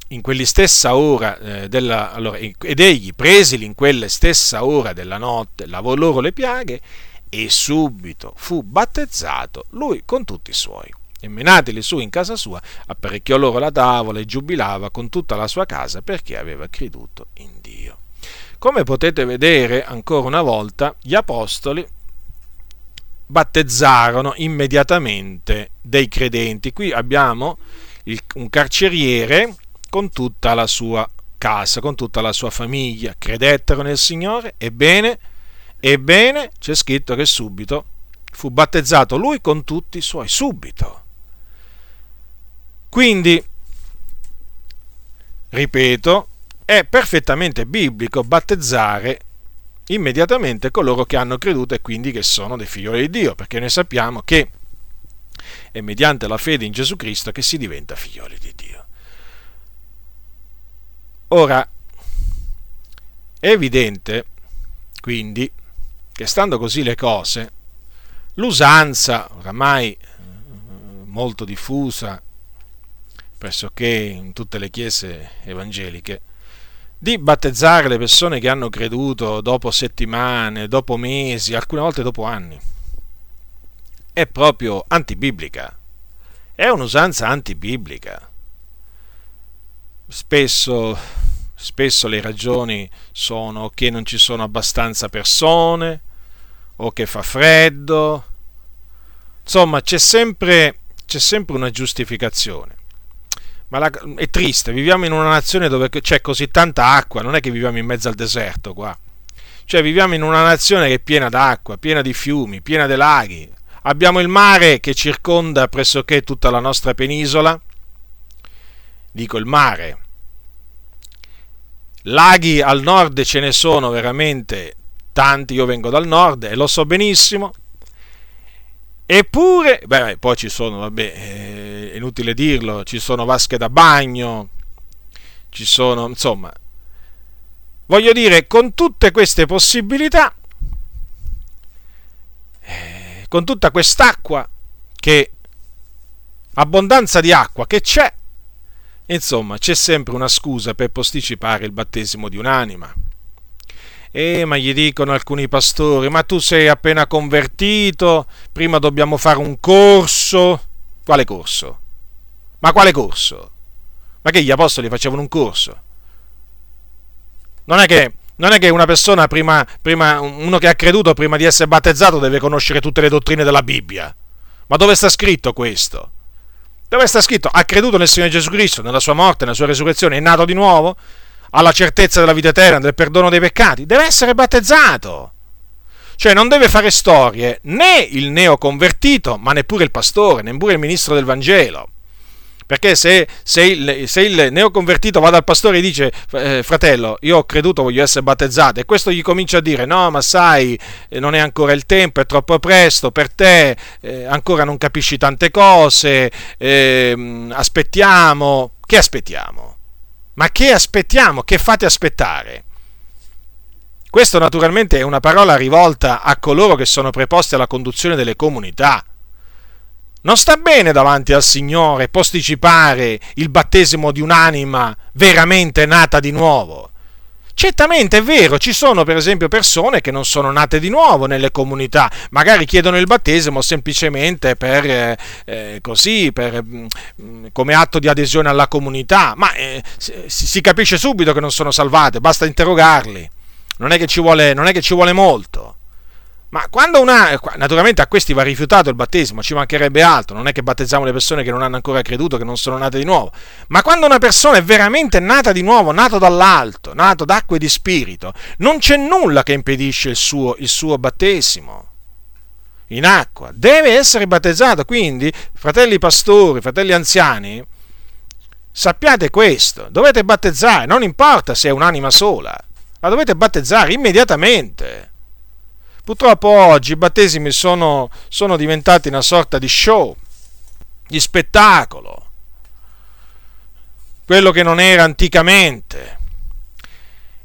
in quella stessa ora eh, della, allora, ed egli presili in quella stessa ora della notte lavò loro le piaghe e subito fu battezzato lui con tutti i suoi. E menateli su in casa sua apparecchiò loro la tavola e giubilava con tutta la sua casa perché aveva creduto in Dio. Come potete vedere ancora una volta gli apostoli battezzarono immediatamente dei credenti. Qui abbiamo il, un carceriere con tutta la sua casa, con tutta la sua famiglia, credettero nel Signore, ebbene, ebbene c'è scritto che subito fu battezzato lui con tutti i suoi, subito. Quindi, ripeto, è perfettamente biblico battezzare immediatamente coloro che hanno creduto e quindi che sono dei figlioli di Dio, perché noi sappiamo che è mediante la fede in Gesù Cristo che si diventa figlioli di Dio. Ora, è evidente, quindi, che stando così le cose, l'usanza oramai eh, molto diffusa pressoché in tutte le chiese evangeliche, di battezzare le persone che hanno creduto dopo settimane, dopo mesi, alcune volte dopo anni. È proprio antibiblica. È un'usanza antibiblica. Spesso, spesso le ragioni sono che non ci sono abbastanza persone, o che fa freddo. Insomma, c'è sempre, c'è sempre una giustificazione. Ma la, è triste, viviamo in una nazione dove c'è così tanta acqua, non è che viviamo in mezzo al deserto qua. Cioè viviamo in una nazione che è piena d'acqua, piena di fiumi, piena di laghi. Abbiamo il mare che circonda pressoché tutta la nostra penisola. Dico il mare. Laghi al nord ce ne sono veramente tanti, io vengo dal nord e lo so benissimo. Eppure, beh, poi ci sono, vabbè, è inutile dirlo, ci sono vasche da bagno, ci sono, insomma, voglio dire, con tutte queste possibilità, eh, con tutta quest'acqua, che abbondanza di acqua che c'è, insomma, c'è sempre una scusa per posticipare il battesimo di un'anima. Eh, ma gli dicono alcuni pastori, ma tu sei appena convertito, prima dobbiamo fare un corso. Quale corso? Ma quale corso? Ma che gli apostoli facevano un corso? Non è che, non è che una persona, prima, prima, uno che ha creduto prima di essere battezzato, deve conoscere tutte le dottrine della Bibbia. Ma dove sta scritto questo? Dove sta scritto? Ha creduto nel Signore Gesù Cristo, nella sua morte, nella sua resurrezione, è nato di nuovo? alla certezza della vita eterna, del perdono dei peccati, deve essere battezzato. Cioè non deve fare storie né il neoconvertito, ma neppure il pastore, neppure il ministro del Vangelo. Perché se, se, il, se il, neoconvertito va dal pastore e dice, eh, fratello, io ho creduto, voglio essere battezzato, e questo gli comincia a dire, no, ma sai, eh, non è ancora il tempo, è troppo presto per te, eh, ancora non capisci tante cose, ehm, aspettiamo, che aspettiamo? Ma che aspettiamo? Che fate aspettare? Questo naturalmente è una parola rivolta a coloro che sono preposti alla conduzione delle comunità. Non sta bene davanti al Signore posticipare il battesimo di un'anima veramente nata di nuovo. Certamente è vero, ci sono per esempio persone che non sono nate di nuovo nelle comunità, magari chiedono il battesimo semplicemente per, eh, eh così, per, mm, come atto di adesione alla comunità, ma eh, si, capisce subito che non sono salvate, basta interrogarli, non è che ci vuole, è che ci vuole molto. Ma quando una. Naturalmente a questi va rifiutato il battesimo, ci mancherebbe altro, non è che battezziamo le persone che non hanno ancora creduto, che non sono nate di nuovo. Ma quando una persona è veramente nata di nuovo, nato dall'alto, nato d'acqua e di spirito, non c'è nulla che impedisce il suo, il suo battesimo in acqua. Deve essere battezzato. Quindi, fratelli pastori, fratelli anziani, sappiate questo: dovete battezzare, non importa se è un'anima sola, la dovete battezzare immediatamente. Purtroppo oggi i battesimi sono, sono diventati una sorta di show, di spettacolo, quello che non era anticamente.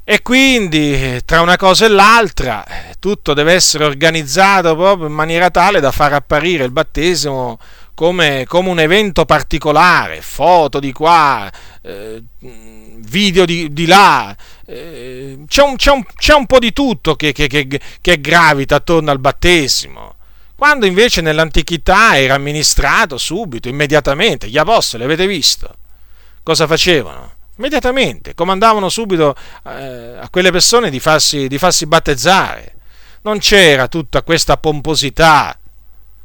E quindi tra una cosa e l'altra tutto deve essere organizzato proprio in maniera tale da far apparire il battesimo come, come un evento particolare, foto di qua, eh, video di, di là, eh, c'è, un, c'è, un, c'è, un, po' di tutto che, che, che, che gravita attorno al battesimo. Quando invece nell'antichità era amministrato subito, immediatamente, gli apostoli, avete visto? Cosa facevano? Immediatamente, comandavano subito eh, a quelle persone di farsi, di farsi battezzare. Non c'era tutta questa pomposità.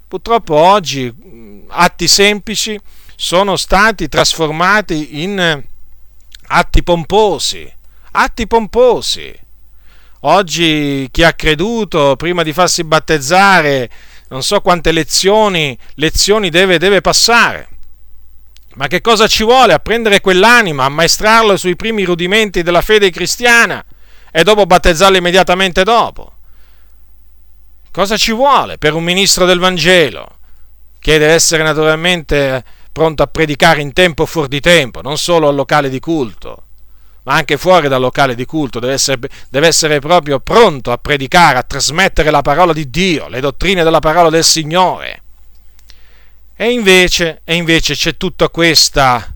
Purtroppo oggi atti semplici sono stati trasformati in atti pomposi, atti pomposi. Oggi chi ha creduto, prima di farsi battezzare, non so quante lezioni, lezioni deve, deve passare. Ma che cosa ci vuole a prendere quell'anima, a maestrarlo sui primi rudimenti della fede cristiana e dopo battezzarlo immediatamente dopo? Cosa ci vuole per un ministro del Vangelo che deve essere naturalmente pronto a predicare in tempo o fuori di tempo, non solo al locale di culto? Ma anche fuori dal locale di culto, deve essere, deve essere, proprio pronto a predicare, a trasmettere la parola di Dio, le dottrine della parola del Signore. E invece, e invece c'è tutta questa,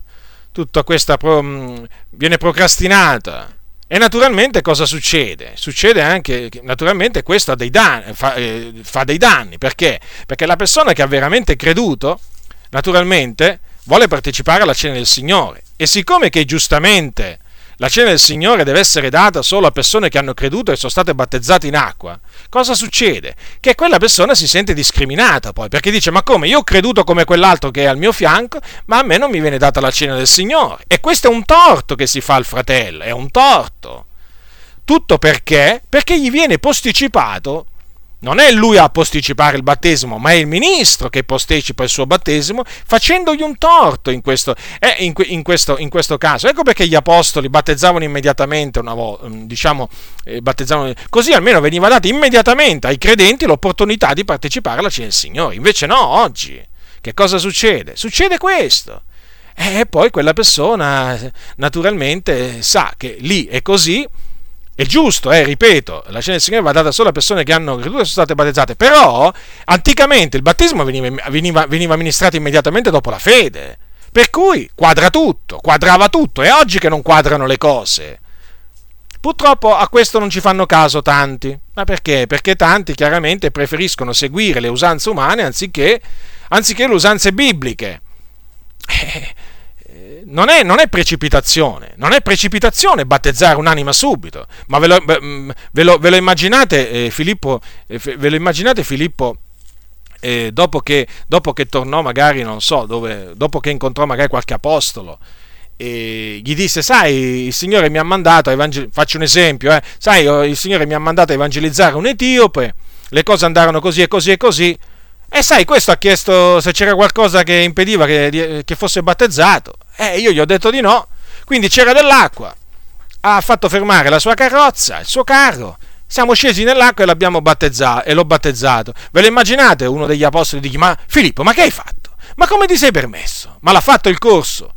tutta questa mm, viene procrastinata. E naturalmente cosa succede? Succede anche che naturalmente questo dei danni, fa, eh, fa dei danni. Perché? Perché la persona che ha veramente creduto, naturalmente, vuole partecipare alla cena del Signore. E siccome che giustamente la cena del Signore deve essere data solo a persone che hanno creduto e sono state battezzate in acqua, cosa succede? Che quella persona si sente discriminata poi, perché dice ma come io ho creduto come quell'altro che è al mio fianco, ma a me non mi viene data la cena del Signore. E questo è un torto che si fa al fratello, è un torto. Tutto perché? Perché gli viene posticipato non è lui a posticipare il battesimo, ma è il ministro che posticipa il suo battesimo facendogli un torto in questo, eh, in, in questo, in questo caso. Ecco perché gli apostoli battezzavano immediatamente una volta, mm, diciamo, eh, battezzavano, così almeno veniva data immediatamente ai credenti l'opportunità di partecipare alla cena del Signore. Invece no, oggi. Che cosa succede? Succede questo. E poi quella persona naturalmente sa che lì è così è giusto, eh, ripeto, la cena del Signore va data solo a persone che hanno creduto e sono state battezzate, però anticamente il battesimo veniva, veniva, veniva amministrato immediatamente dopo la fede, per cui quadra tutto, quadrava tutto, è oggi che non quadrano le cose. Purtroppo a questo non ci fanno caso tanti, ma perché? Perché tanti chiaramente preferiscono seguire le usanze umane anziché, anziché le usanze bibliche. Eh, non è, non è, precipitazione, non è precipitazione battezzare un'anima subito, ma ve lo, mm, ve lo, ve lo immaginate eh, Filippo, eh, ve lo immaginate Filippo eh, dopo, che, dopo, che, tornò magari, non so, dove, dopo che incontrò magari qualche apostolo, e gli disse, sai, il Signore mi ha mandato a evangelizzare, faccio un esempio, eh, sai, il Signore mi ha mandato a evangelizzare un etiope, le cose andarono così e così e così, e sai, questo ha chiesto se c'era qualcosa che impediva che, che fosse battezzato. Eh, io gli ho detto di no. Quindi c'era dell'acqua. Ha fatto fermare la sua carrozza, il suo carro. Siamo scesi nell'acqua e l'abbiamo battezzato e l'ho battezzato. Ve lo immaginate? Uno degli apostoli dice: Ma Filippo, ma che hai fatto? Ma come ti sei permesso? Ma l'ha fatto il corso?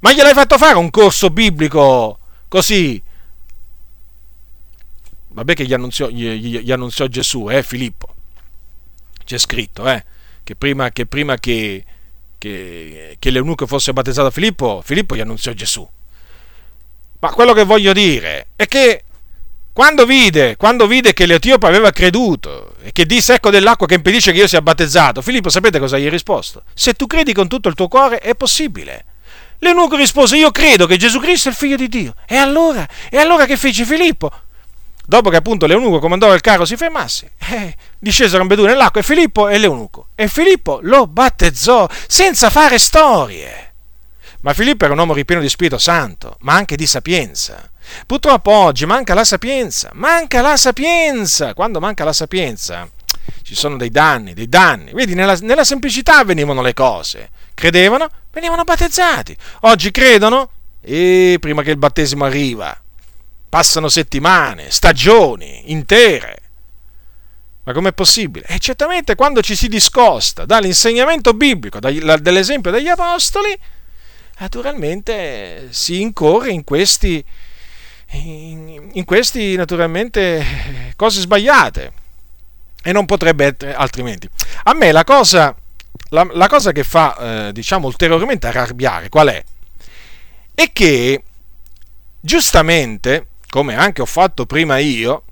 Ma gliel'hai fatto fare un corso biblico così? Vabbè che gli annunziò, gli, gli, annunziò Gesù, eh, Filippo c'è scritto, eh, che prima che, prima che, che, che l'eunuco fosse battezzato a Filippo, Filippo gli annunziò Gesù. Ma quello che voglio dire è che quando vide, quando vide che l'Etiope aveva creduto e che disse ecco dell'acqua che impedisce che io sia battezzato, Filippo sapete cosa gli ha risposto? Se tu credi con tutto il tuo cuore è possibile. L'eunuco rispose io credo che Gesù Cristo è il figlio di Dio. E allora? E allora che fece Filippo? Dopo che appunto l'eunuco comandò il carro si fermasse, eh, discesero ambedue nell'acqua e Filippo e l'eunuco. E Filippo lo battezzò senza fare storie. Ma Filippo era un uomo ripieno di Spirito Santo, ma anche di sapienza. Purtroppo oggi manca la sapienza, manca la sapienza. Quando manca la sapienza ci sono dei danni, dei danni. Vedi, nella, nella semplicità venivano le cose. Credevano, venivano battezzati. Oggi credono e prima che il battesimo arriva, Passano settimane, stagioni intere. Ma com'è possibile? E certamente quando ci si discosta dall'insegnamento biblico, dall'esempio degli apostoli, naturalmente si incorre in questi, in, in questi naturalmente cose sbagliate e non potrebbe essere altrimenti. A me la cosa, la, la cosa che fa, eh, diciamo, ulteriormente arrabbiare qual è? È che giustamente come anche ho fatto prima io,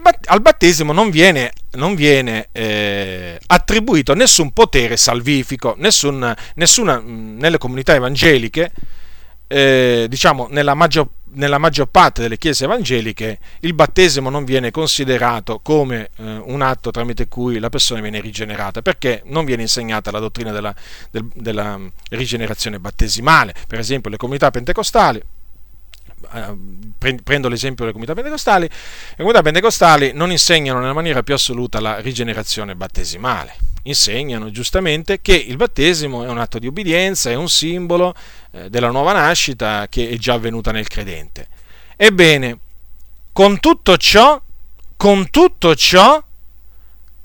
bat- al battesimo non viene, non viene eh, attribuito nessun potere salvifico, nessun, nessuna, nelle comunità evangeliche, eh, diciamo nella maggior, nella maggior, parte delle chiese evangeliche, il battesimo non viene considerato come eh, un atto tramite cui la persona viene rigenerata, perché non viene insegnata la dottrina della, del, della rigenerazione battesimale. Per esempio, le comunità pentecostali prendo l'esempio delle comunità pentecostali, le comunità pentecostali non insegnano nella maniera più assoluta la rigenerazione battesimale. Insegnano giustamente che il battesimo è un atto di obbedienza, è un simbolo eh, della nuova nascita che è già avvenuta nel credente. Ebbene, con tutto ciò, con tutto ciò,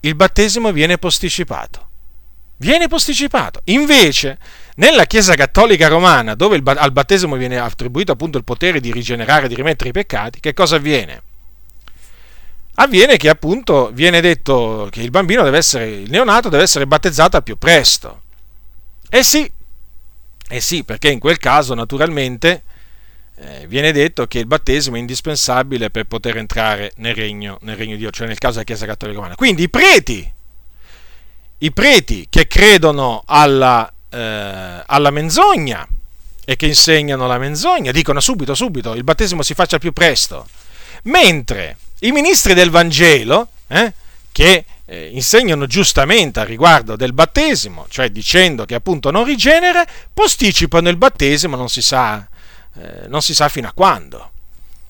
il battesimo viene posticipato. Viene posticipato. Invece, nella Chiesa Cattolica Romana, dove al battesimo viene attribuito appunto il potere di rigenerare, di rimettere i peccati, che cosa avviene? Avviene che appunto viene detto che il bambino deve essere, il neonato deve essere battezzato al più presto. Eh sì, eh sì, perché in quel caso naturalmente eh, viene detto che il battesimo è indispensabile per poter entrare nel regno, nel regno di Dio, cioè nel caso della Chiesa Cattolica Romana. Quindi i preti, i preti che credono alla, eh, alla menzogna e che insegnano la menzogna dicono subito, subito, il battesimo si faccia più presto, mentre i ministri del Vangelo, eh, che eh, insegnano giustamente al riguardo del battesimo, cioè dicendo che appunto non rigenera, posticipano il battesimo, non si sa eh, non si sa fino a quando.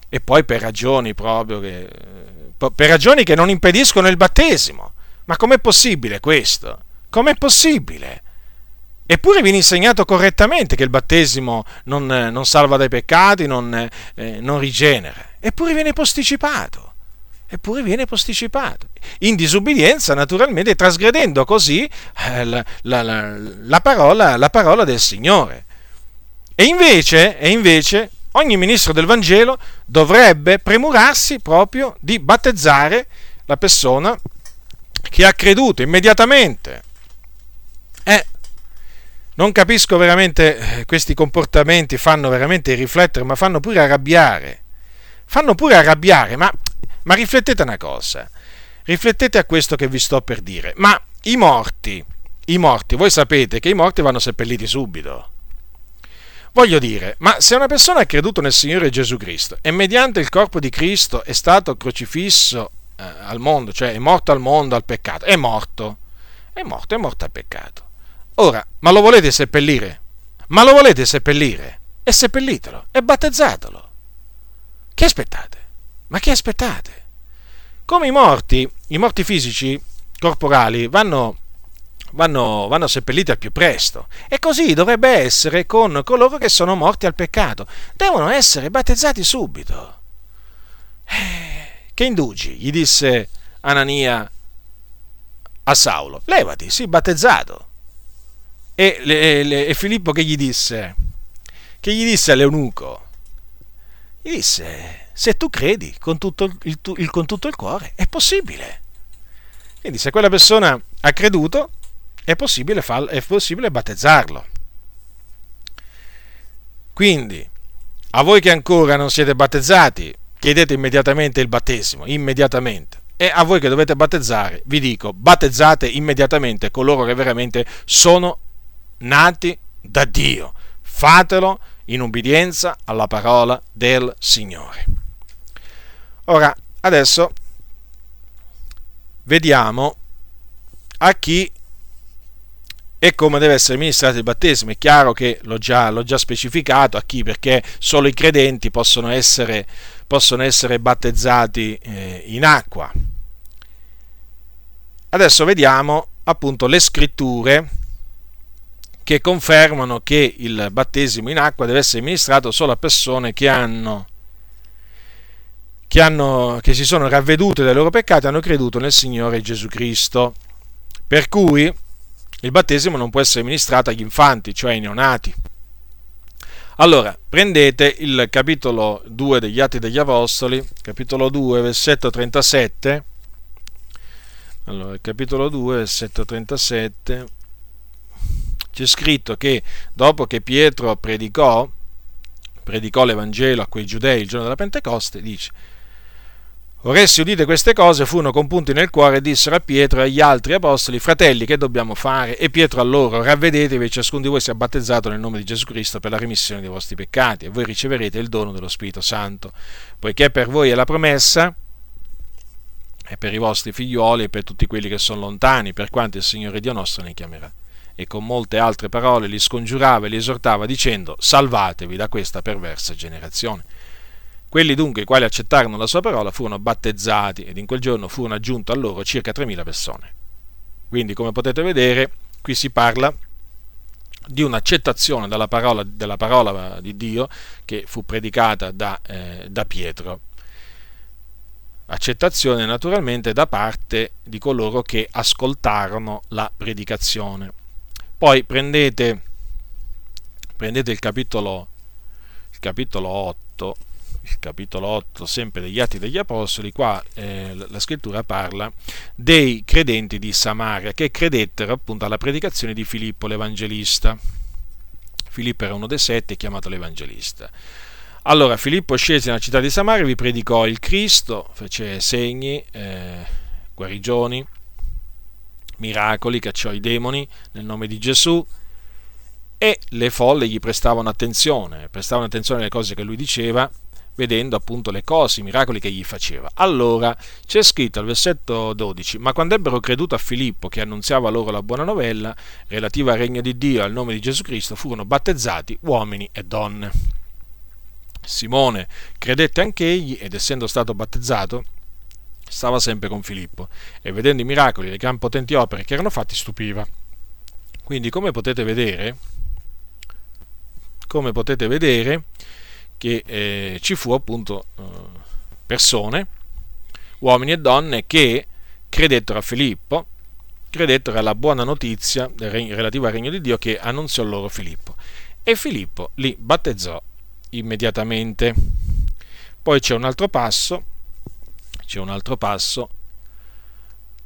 E poi per ragioni proprio che, eh, per ragioni che non impediscono il battesimo. Ma com'è possibile questo? Com'è possibile? Eppure viene insegnato correttamente che il battesimo non, non salva dai peccati, non, eh, non rigenera. Eppure viene posticipato eppure viene posticipato. In disubbidienza, naturalmente, trasgredendo così eh, la, la, la, la, parola, la parola del Signore. E invece, e invece ogni ministro del Vangelo dovrebbe premurarsi proprio di battezzare la persona che ha creduto immediatamente. Eh, non capisco veramente, eh, questi comportamenti fanno veramente riflettere, ma fanno pure arrabbiare. Fanno pure arrabbiare, ma, ma riflettete una cosa. Riflettete a questo che vi sto per dire. Ma i morti, i morti, voi sapete che i morti vanno seppelliti subito. Voglio dire, ma se una persona ha creduto nel Signore Gesù Cristo e mediante il corpo di Cristo è stato crocifisso eh, al mondo, cioè è morto al mondo, al peccato, è morto, è morto, è morto al peccato. Ora, ma lo volete seppellire? Ma lo volete seppellire? E seppellitelo, e battezzatelo. Che aspettate? Ma che aspettate? Come i morti, i morti fisici, corporali, vanno vanno, vanno seppelliti al più presto. E così dovrebbe essere con coloro che sono morti al peccato. Devono essere battezzati subito. Eh, che indugi? gli disse Anania a Saulo. Levati, sì, battezzato. E, le, le, e Filippo che gli disse? Che gli disse all'eunuco? Gli disse, se tu credi con tutto il, il, con tutto il cuore, è possibile. Quindi se quella persona ha creduto, è possibile, far, è possibile battezzarlo. Quindi, a voi che ancora non siete battezzati, chiedete immediatamente il battesimo, immediatamente. E a voi che dovete battezzare, vi dico, battezzate immediatamente coloro che veramente sono nati da Dio. Fatelo in ubbidienza alla parola del Signore. Ora, adesso vediamo a chi e come deve essere ministrato il battesimo. È chiaro che l'ho già, l'ho già specificato a chi, perché solo i credenti possono essere, possono essere battezzati eh, in acqua. Adesso vediamo appunto le scritture che confermano che il battesimo in acqua deve essere ministrato solo a persone che hanno, che, hanno, che si sono ravvedute dai loro peccati e hanno creduto nel Signore Gesù Cristo. Per cui il battesimo non può essere ministrato agli infanti, cioè ai neonati. Allora, prendete il capitolo 2 degli Atti degli Apostoli, capitolo 2, versetto 37. Allora, capitolo 2, versetto 37, c'è scritto che dopo che Pietro predicò, predicò l'Evangelo a quei giudei il giorno della Pentecoste, dice, Or essi udite queste cose furono compunti nel cuore e dissero a Pietro e agli altri apostoli, fratelli, che dobbiamo fare? E Pietro a loro, ravvedetevi ciascuno di voi sia battezzato nel nome di Gesù Cristo per la remissione dei vostri peccati e voi riceverete il dono dello Spirito Santo, poiché per voi è la promessa e per i vostri figlioli e per tutti quelli che sono lontani, per quanto il Signore Dio nostro ne chiamerà. E con molte altre parole li scongiurava e li esortava dicendo, salvatevi da questa perversa generazione. Quelli dunque i quali accettarono la sua parola furono battezzati ed in quel giorno furono aggiunto a loro circa 3.000 persone. Quindi, come potete vedere, qui si parla di un'accettazione della parola, della parola di Dio che fu predicata da, eh, da Pietro. Accettazione naturalmente da parte di coloro che ascoltarono la predicazione. Poi prendete, prendete il, capitolo, il capitolo 8 il capitolo 8, sempre degli Atti degli Apostoli, qua eh, la scrittura parla dei credenti di Samaria che credettero appunto alla predicazione di Filippo l'Evangelista. Filippo era uno dei sette chiamato l'Evangelista. Allora Filippo scese nella città di Samaria, vi predicò il Cristo, fece segni, eh, guarigioni, miracoli, cacciò i demoni nel nome di Gesù, e le folle gli prestavano attenzione, prestavano attenzione alle cose che lui diceva vedendo appunto le cose, i miracoli che gli faceva. Allora c'è scritto al versetto 12, ma quando ebbero creduto a Filippo che annunziava loro la buona novella relativa al regno di Dio e al nome di Gesù Cristo, furono battezzati uomini e donne. Simone credette anch'egli ed essendo stato battezzato stava sempre con Filippo e vedendo i miracoli e le gran potenti opere che erano fatti stupiva. Quindi come potete vedere, come potete vedere, che eh, ci fu appunto eh, persone, uomini e donne, che credettero a Filippo, credettero alla buona notizia relativa al regno di Dio che annunziò loro Filippo. E Filippo li battezzò immediatamente. Poi c'è un altro passo, c'è un altro passo,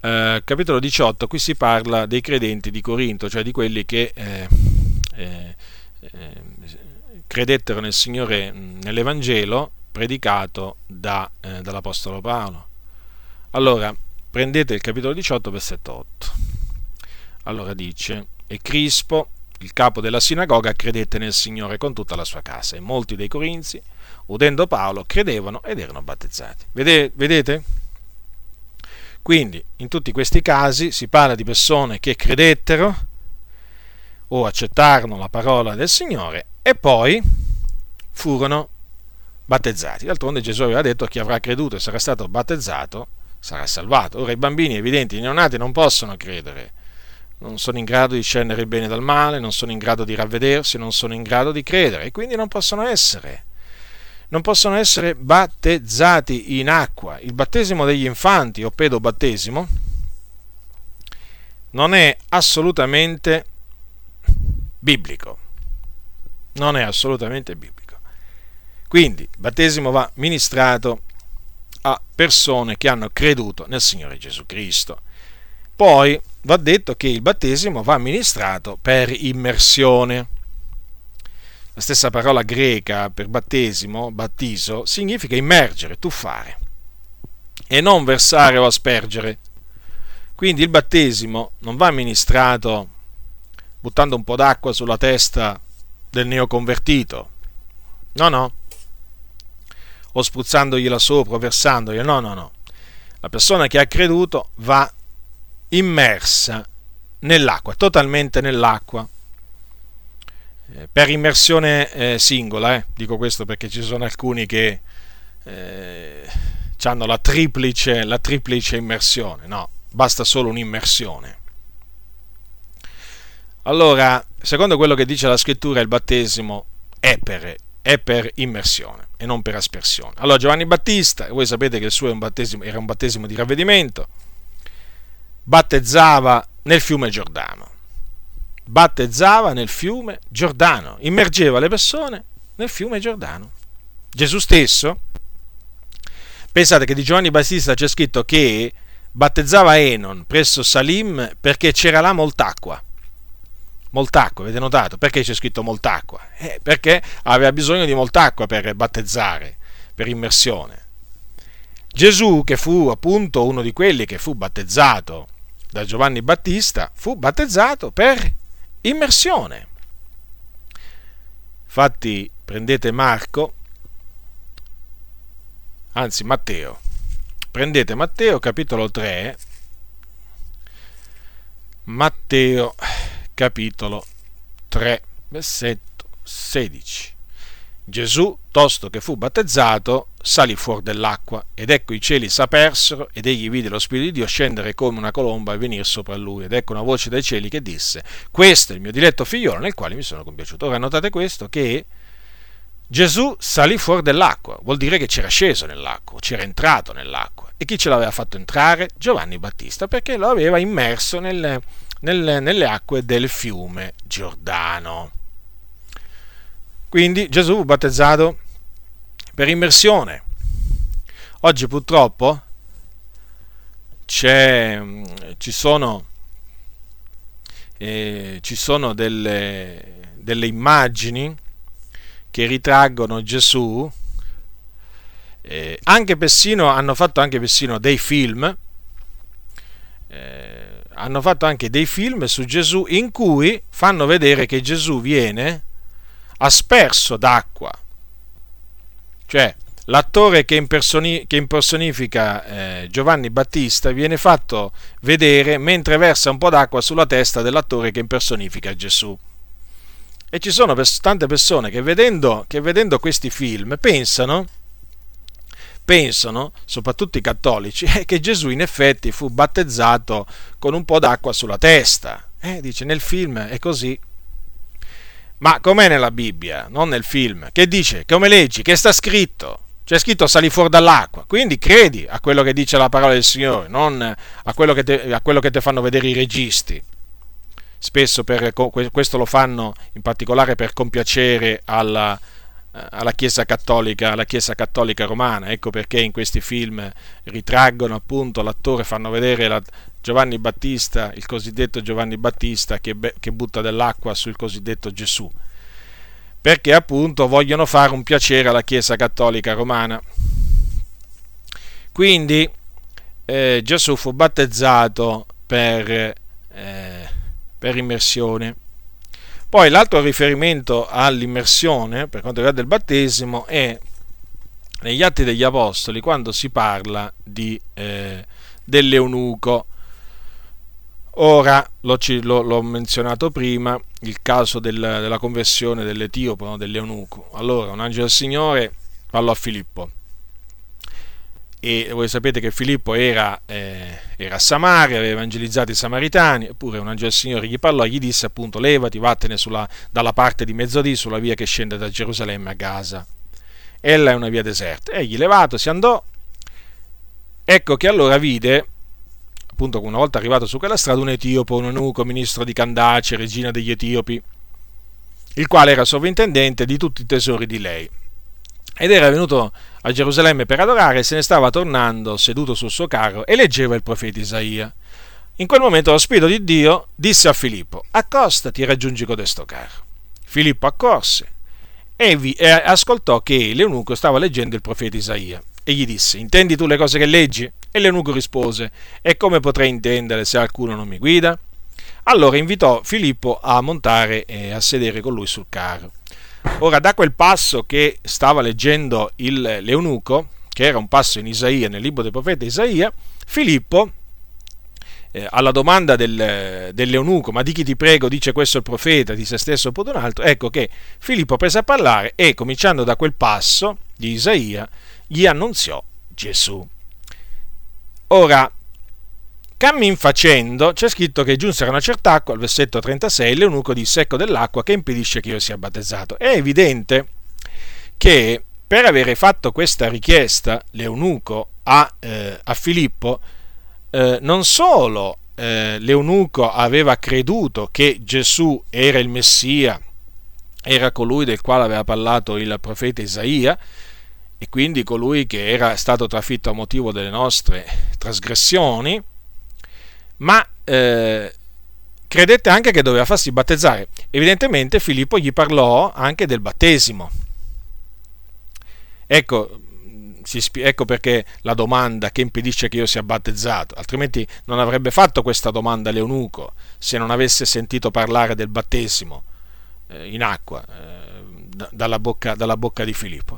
eh, capitolo 18, qui si parla dei credenti di Corinto, cioè di quelli che eh, eh, eh credettero nel Signore nell'Evangelo predicato da, eh, dall'Apostolo Paolo. Allora, prendete il capitolo 18, versetto 8. Allora dice, e Crispo, il capo della sinagoga, credette nel Signore con tutta la sua casa, e molti dei corinzi, udendo Paolo, credevano ed erano battezzati. Vedete? Quindi, in tutti questi casi si parla di persone che credettero o accettarono la parola del Signore e poi furono battezzati. D'altronde Gesù aveva detto chi avrà creduto e sarà stato battezzato sarà salvato. Ora i bambini evidenti, i neonati non possono credere, non sono in grado di discernere il bene dal male, non sono in grado di ravvedersi, non sono in grado di credere e quindi non possono essere non possono essere battezzati in acqua. Il battesimo degli infanti o pedobattesimo non è assolutamente biblico non è assolutamente biblico. Quindi il battesimo va ministrato a persone che hanno creduto nel Signore Gesù Cristo. Poi va detto che il battesimo va ministrato per immersione. La stessa parola greca per battesimo, battiso, significa immergere, tuffare e non versare o aspergere. Quindi il battesimo non va ministrato buttando un po' d'acqua sulla testa del neoconvertito. No, no. O spruzzandogliela sopra, o versandogliela. No, no, no. La persona che ha creduto va immersa nell'acqua, totalmente nell'acqua. Per immersione eh, singola, eh. dico questo perché ci sono alcuni che eh, hanno la triplice, la triplice immersione. No, basta solo un'immersione. Allora, secondo quello che dice la scrittura, il battesimo è per, è per immersione e non per aspersione. Allora, Giovanni Battista, voi sapete che il suo un era un battesimo di ravvedimento, battezzava nel fiume Giordano. Battezzava nel fiume Giordano, immergeva le persone nel fiume Giordano. Gesù stesso, pensate che di Giovanni Battista c'è scritto che battezzava Enon presso Salim perché c'era là molta acqua molta acqua, avete notato? Perché c'è scritto molta acqua? Eh, perché aveva bisogno di molta acqua per battezzare, per immersione. Gesù, che fu appunto uno di quelli che fu battezzato da Giovanni Battista, fu battezzato per immersione. Infatti prendete Marco, anzi Matteo, prendete Matteo capitolo 3, Matteo capitolo 3, versetto 16. Gesù, tosto che fu battezzato, salì fuori dell'acqua, ed ecco i cieli s'apersero, ed egli vide lo Spirito di Dio scendere come una colomba e venire sopra lui, ed ecco una voce dai cieli che disse, questo è il mio diletto figliolo nel quale mi sono compiaciuto. Ora notate questo, che Gesù salì fuori dell'acqua, vuol dire che c'era sceso nell'acqua, c'era entrato nell'acqua. E chi ce l'aveva fatto entrare? Giovanni Battista, perché lo aveva immerso nelle, nelle, nelle acque del fiume Giordano. Quindi Gesù fu battezzato per immersione. Oggi purtroppo ci sono, eh, ci sono delle, delle, immagini che ritraggono Gesù, eh, anche persino, hanno fatto anche persino dei film, eh, hanno fatto anche dei film su Gesù in cui fanno vedere che Gesù viene asperso d'acqua cioè, l'attore che, impersoni- che impersonifica eh, Giovanni Battista viene fatto vedere mentre versa un po' d'acqua sulla testa dell'attore che impersonifica Gesù. E ci sono tante persone che vedendo, che vedendo questi film pensano, pensano, soprattutto i cattolici, che Gesù in effetti fu battezzato con un po' d'acqua sulla testa. Eh, dice, nel film è così. Ma com'è nella Bibbia, non nel film? Che dice? Come leggi? Che sta scritto? C'è scritto sali fuori dall'acqua. Quindi credi a quello che dice la parola del Signore, non a quello che te fanno vedere i registi. Spesso per, questo lo fanno in particolare per compiacere alla, alla Chiesa Cattolica, alla Chiesa Cattolica Romana. Ecco perché in questi film ritraggono appunto l'attore, fanno vedere la, Giovanni Battista, il cosiddetto Giovanni Battista che, che butta dell'acqua sul cosiddetto Gesù, perché appunto vogliono fare un piacere alla Chiesa Cattolica Romana. Quindi eh, Gesù fu battezzato per, eh, per immersione. Poi l'altro riferimento all'immersione per quanto riguarda il battesimo è negli Atti degli Apostoli quando si parla di, eh, dell'eunuco Ora, l'ho, l'ho, menzionato prima, il caso del, della conversione dell'Etiopo, no, dell'Eunuco. Allora, un angelo del Signore parlò a Filippo. E voi sapete che Filippo era, eh, era a Samaria, aveva evangelizzato i Samaritani, eppure un angelo del Signore gli parlò gli disse appunto levati, vattene sulla, dalla parte di mezzodì sulla via che scende da Gerusalemme a Gaza. Ella è una via deserta. Egli levato si andò. Ecco che allora vide appunto una volta arrivato su quella strada un etiopo, un eunuco, ministro di Candace, regina degli Etiopi, il quale era sovrintendente di tutti i tesori di lei. Ed era venuto a Gerusalemme per adorare e se ne stava tornando seduto sul suo carro e leggeva il profeta Isaia. In quel momento lo Spirito di Dio disse a Filippo, accostati e raggiungi codesto carro. Filippo accorse e, vi, e ascoltò che l'eunuco stava leggendo il profeta Isaia e gli disse, intendi tu le cose che leggi? E l'eunuco rispose, e come potrei intendere se qualcuno non mi guida? Allora invitò Filippo a montare e a sedere con lui sul carro. Ora, da quel passo che stava leggendo il, l'eunuco, che era un passo in Isaia, nel libro del profeta Isaia, Filippo, eh, alla domanda del, dell'eunuco, ma di chi ti prego, dice questo il profeta, di se stesso oppure un altro, ecco che Filippo prese a parlare e, cominciando da quel passo di Isaia, gli annunziò Gesù. Ora, cammin facendo, c'è scritto che giunsero una certa acqua, al versetto 36, l'eunuco disse ecco dell'acqua che impedisce che io sia battezzato. È evidente che per avere fatto questa richiesta l'eunuco a, eh, a Filippo, eh, non solo eh, l'eunuco aveva creduto che Gesù era il Messia, era colui del quale aveva parlato il profeta Isaia, e quindi colui che era stato trafitto a motivo delle nostre trasgressioni, ma eh, credette anche che doveva farsi battezzare. Evidentemente Filippo gli parlò anche del battesimo. Ecco, ecco perché la domanda che impedisce che io sia battezzato, altrimenti non avrebbe fatto questa domanda l'eunuco se non avesse sentito parlare del battesimo eh, in acqua eh, dalla, bocca, dalla bocca di Filippo.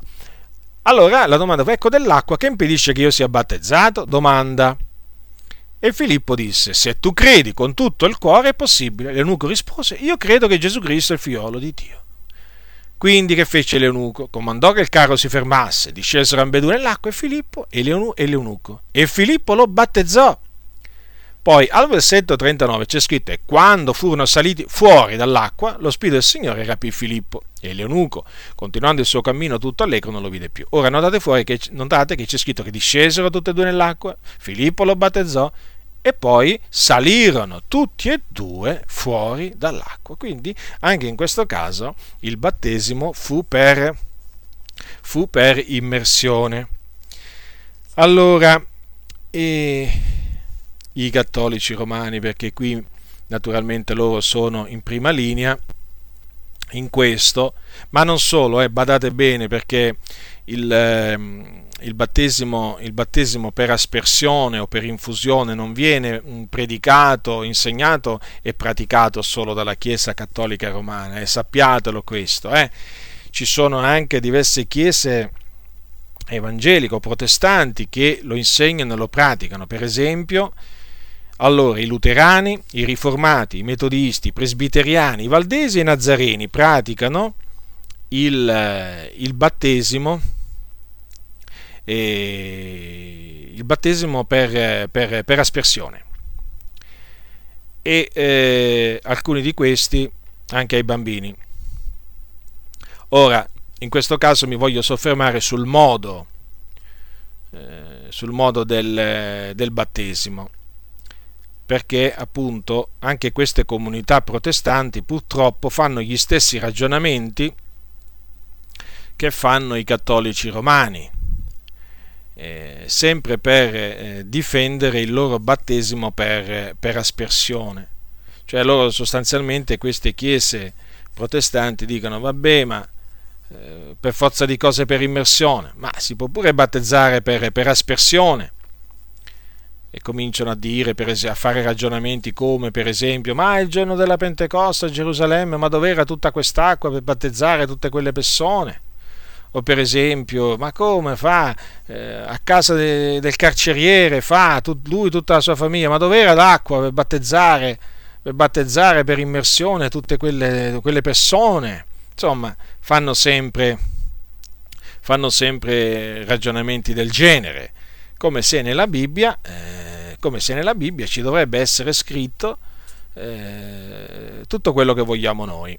Allora la domanda fu, ecco dell'acqua che impedisce che io sia battezzato? Domanda. E Filippo disse, se tu credi con tutto il cuore è possibile. L'eunuco rispose, io credo che Gesù Cristo è il figliolo di Dio. Quindi che fece l'eunuco? Comandò che il carro si fermasse, discesero ambedue nell'acqua e Filippo e l'eunuco. E Filippo lo battezzò. Poi al versetto 39 c'è scritto: E quando furono saliti fuori dall'acqua, lo spirito del Signore rapì Filippo. E l'eunuco, continuando il suo cammino tutto allegro, non lo vide più. Ora notate, fuori che, notate che c'è scritto che discesero tutte e due nell'acqua, Filippo lo battezzò e poi salirono tutti e due fuori dall'acqua. Quindi anche in questo caso il battesimo fu per, fu per immersione. Allora, e i cattolici romani, perché qui naturalmente loro sono in prima linea in questo, ma non solo, eh, badate bene perché il, eh, il, battesimo, il, battesimo, per aspersione o per infusione non viene predicato, insegnato e praticato solo dalla Chiesa cattolica romana, eh, sappiatelo questo. Eh. Ci sono anche diverse chiese evangelico protestanti che lo insegnano e lo praticano, per esempio allora i luterani, i riformati, i metodisti, i presbiteriani, i valdesi e i nazareni praticano il, eh, il battesimo, eh, il battesimo per, per, per aspersione e eh, alcuni di questi anche ai bambini. Ora, in questo caso mi voglio soffermare sul modo, eh, sul modo del, del battesimo perché appunto anche queste comunità protestanti purtroppo fanno gli stessi ragionamenti che fanno i cattolici romani, eh, sempre per eh, difendere il loro battesimo per, per aspersione. Cioè loro sostanzialmente queste chiese protestanti dicono vabbè ma eh, per forza di cose per immersione, ma si può pure battezzare per, per aspersione e cominciano a dire, esempio, a fare ragionamenti come per esempio, ma il giorno della Pentecoste a Gerusalemme, ma dov'era tutta quest'acqua per battezzare tutte quelle persone? O per esempio, ma come fa eh, a casa de, del carceriere, fa tut, lui tutta la sua famiglia, ma dov'era l'acqua per battezzare, per battezzare per immersione tutte quelle, quelle persone? Insomma, fanno sempre, fanno sempre ragionamenti del genere come se nella Bibbia, eh, come se nella Bibbia ci dovrebbe essere scritto eh, tutto quello che vogliamo noi.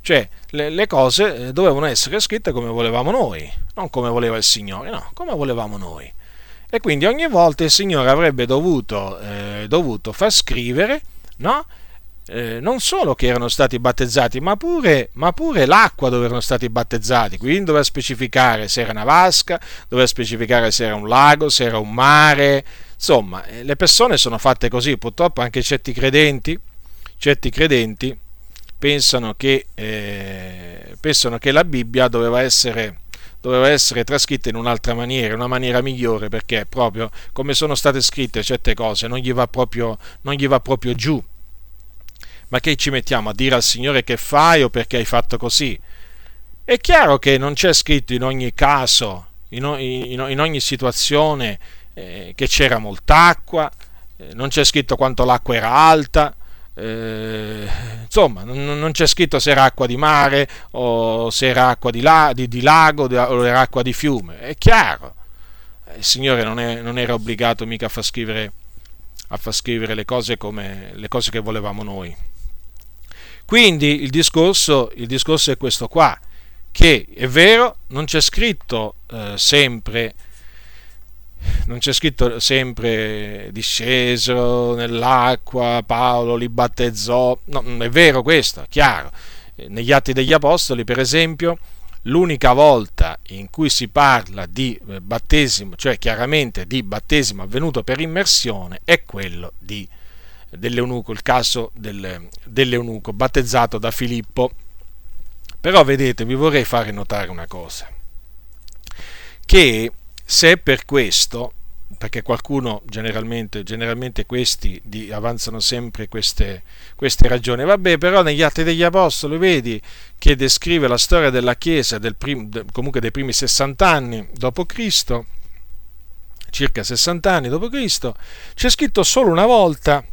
Cioè, le, le, cose eh, dovevano essere scritte come volevamo noi, non come voleva il Signore, no, come volevamo noi. E quindi ogni volta il Signore avrebbe dovuto, eh, dovuto far scrivere, no? Eh, non solo che erano stati battezzati, ma pure, ma pure l'acqua dove erano stati battezzati. Quindi doveva specificare se era una vasca, doveva specificare se era un lago, se era un mare. Insomma, eh, le persone sono fatte così. Purtroppo anche certi credenti, certi credenti pensano che, eh, pensano che la Bibbia doveva essere doveva essere trascritta in un'altra maniera, una maniera migliore, perché proprio come sono state scritte certe cose non gli va proprio, non gli va proprio giù ma che ci mettiamo a dire al Signore che fai o perché hai fatto così? È chiaro che non c'è scritto in ogni caso, in, ogni, situazione, eh, che c'era molta acqua, eh, non c'è scritto quanto l'acqua era alta, eh, insomma, non, non, c'è scritto se era acqua di mare o se era acqua di, la, di, di lago o era acqua di fiume, è chiaro. Il Signore non, è, non era obbligato mica a far scrivere, a far scrivere le, cose come, le cose che volevamo noi. Quindi il discorso, il discorso è questo qua, che è vero, non c'è scritto eh, sempre non c'è scritto sempre discesero nell'acqua, Paolo li battezzò, no, non è vero questo, chiaro. Negli Atti degli Apostoli, per esempio, l'unica volta in cui si parla di eh, battesimo, cioè chiaramente di battesimo avvenuto per immersione, è quello di dell'eunuco, il caso del, dell'eunuco battezzato da Filippo. Però vedete, vi vorrei fare notare una cosa, che se per questo, perché qualcuno generalmente, generalmente questi di, avanzano sempre queste, queste, ragioni, vabbè, però negli Atti degli Apostoli vedi che descrive la storia della Chiesa del prim, comunque dei primi 60 anni dopo Cristo, circa 60 anni dopo Cristo, c'è scritto solo una volta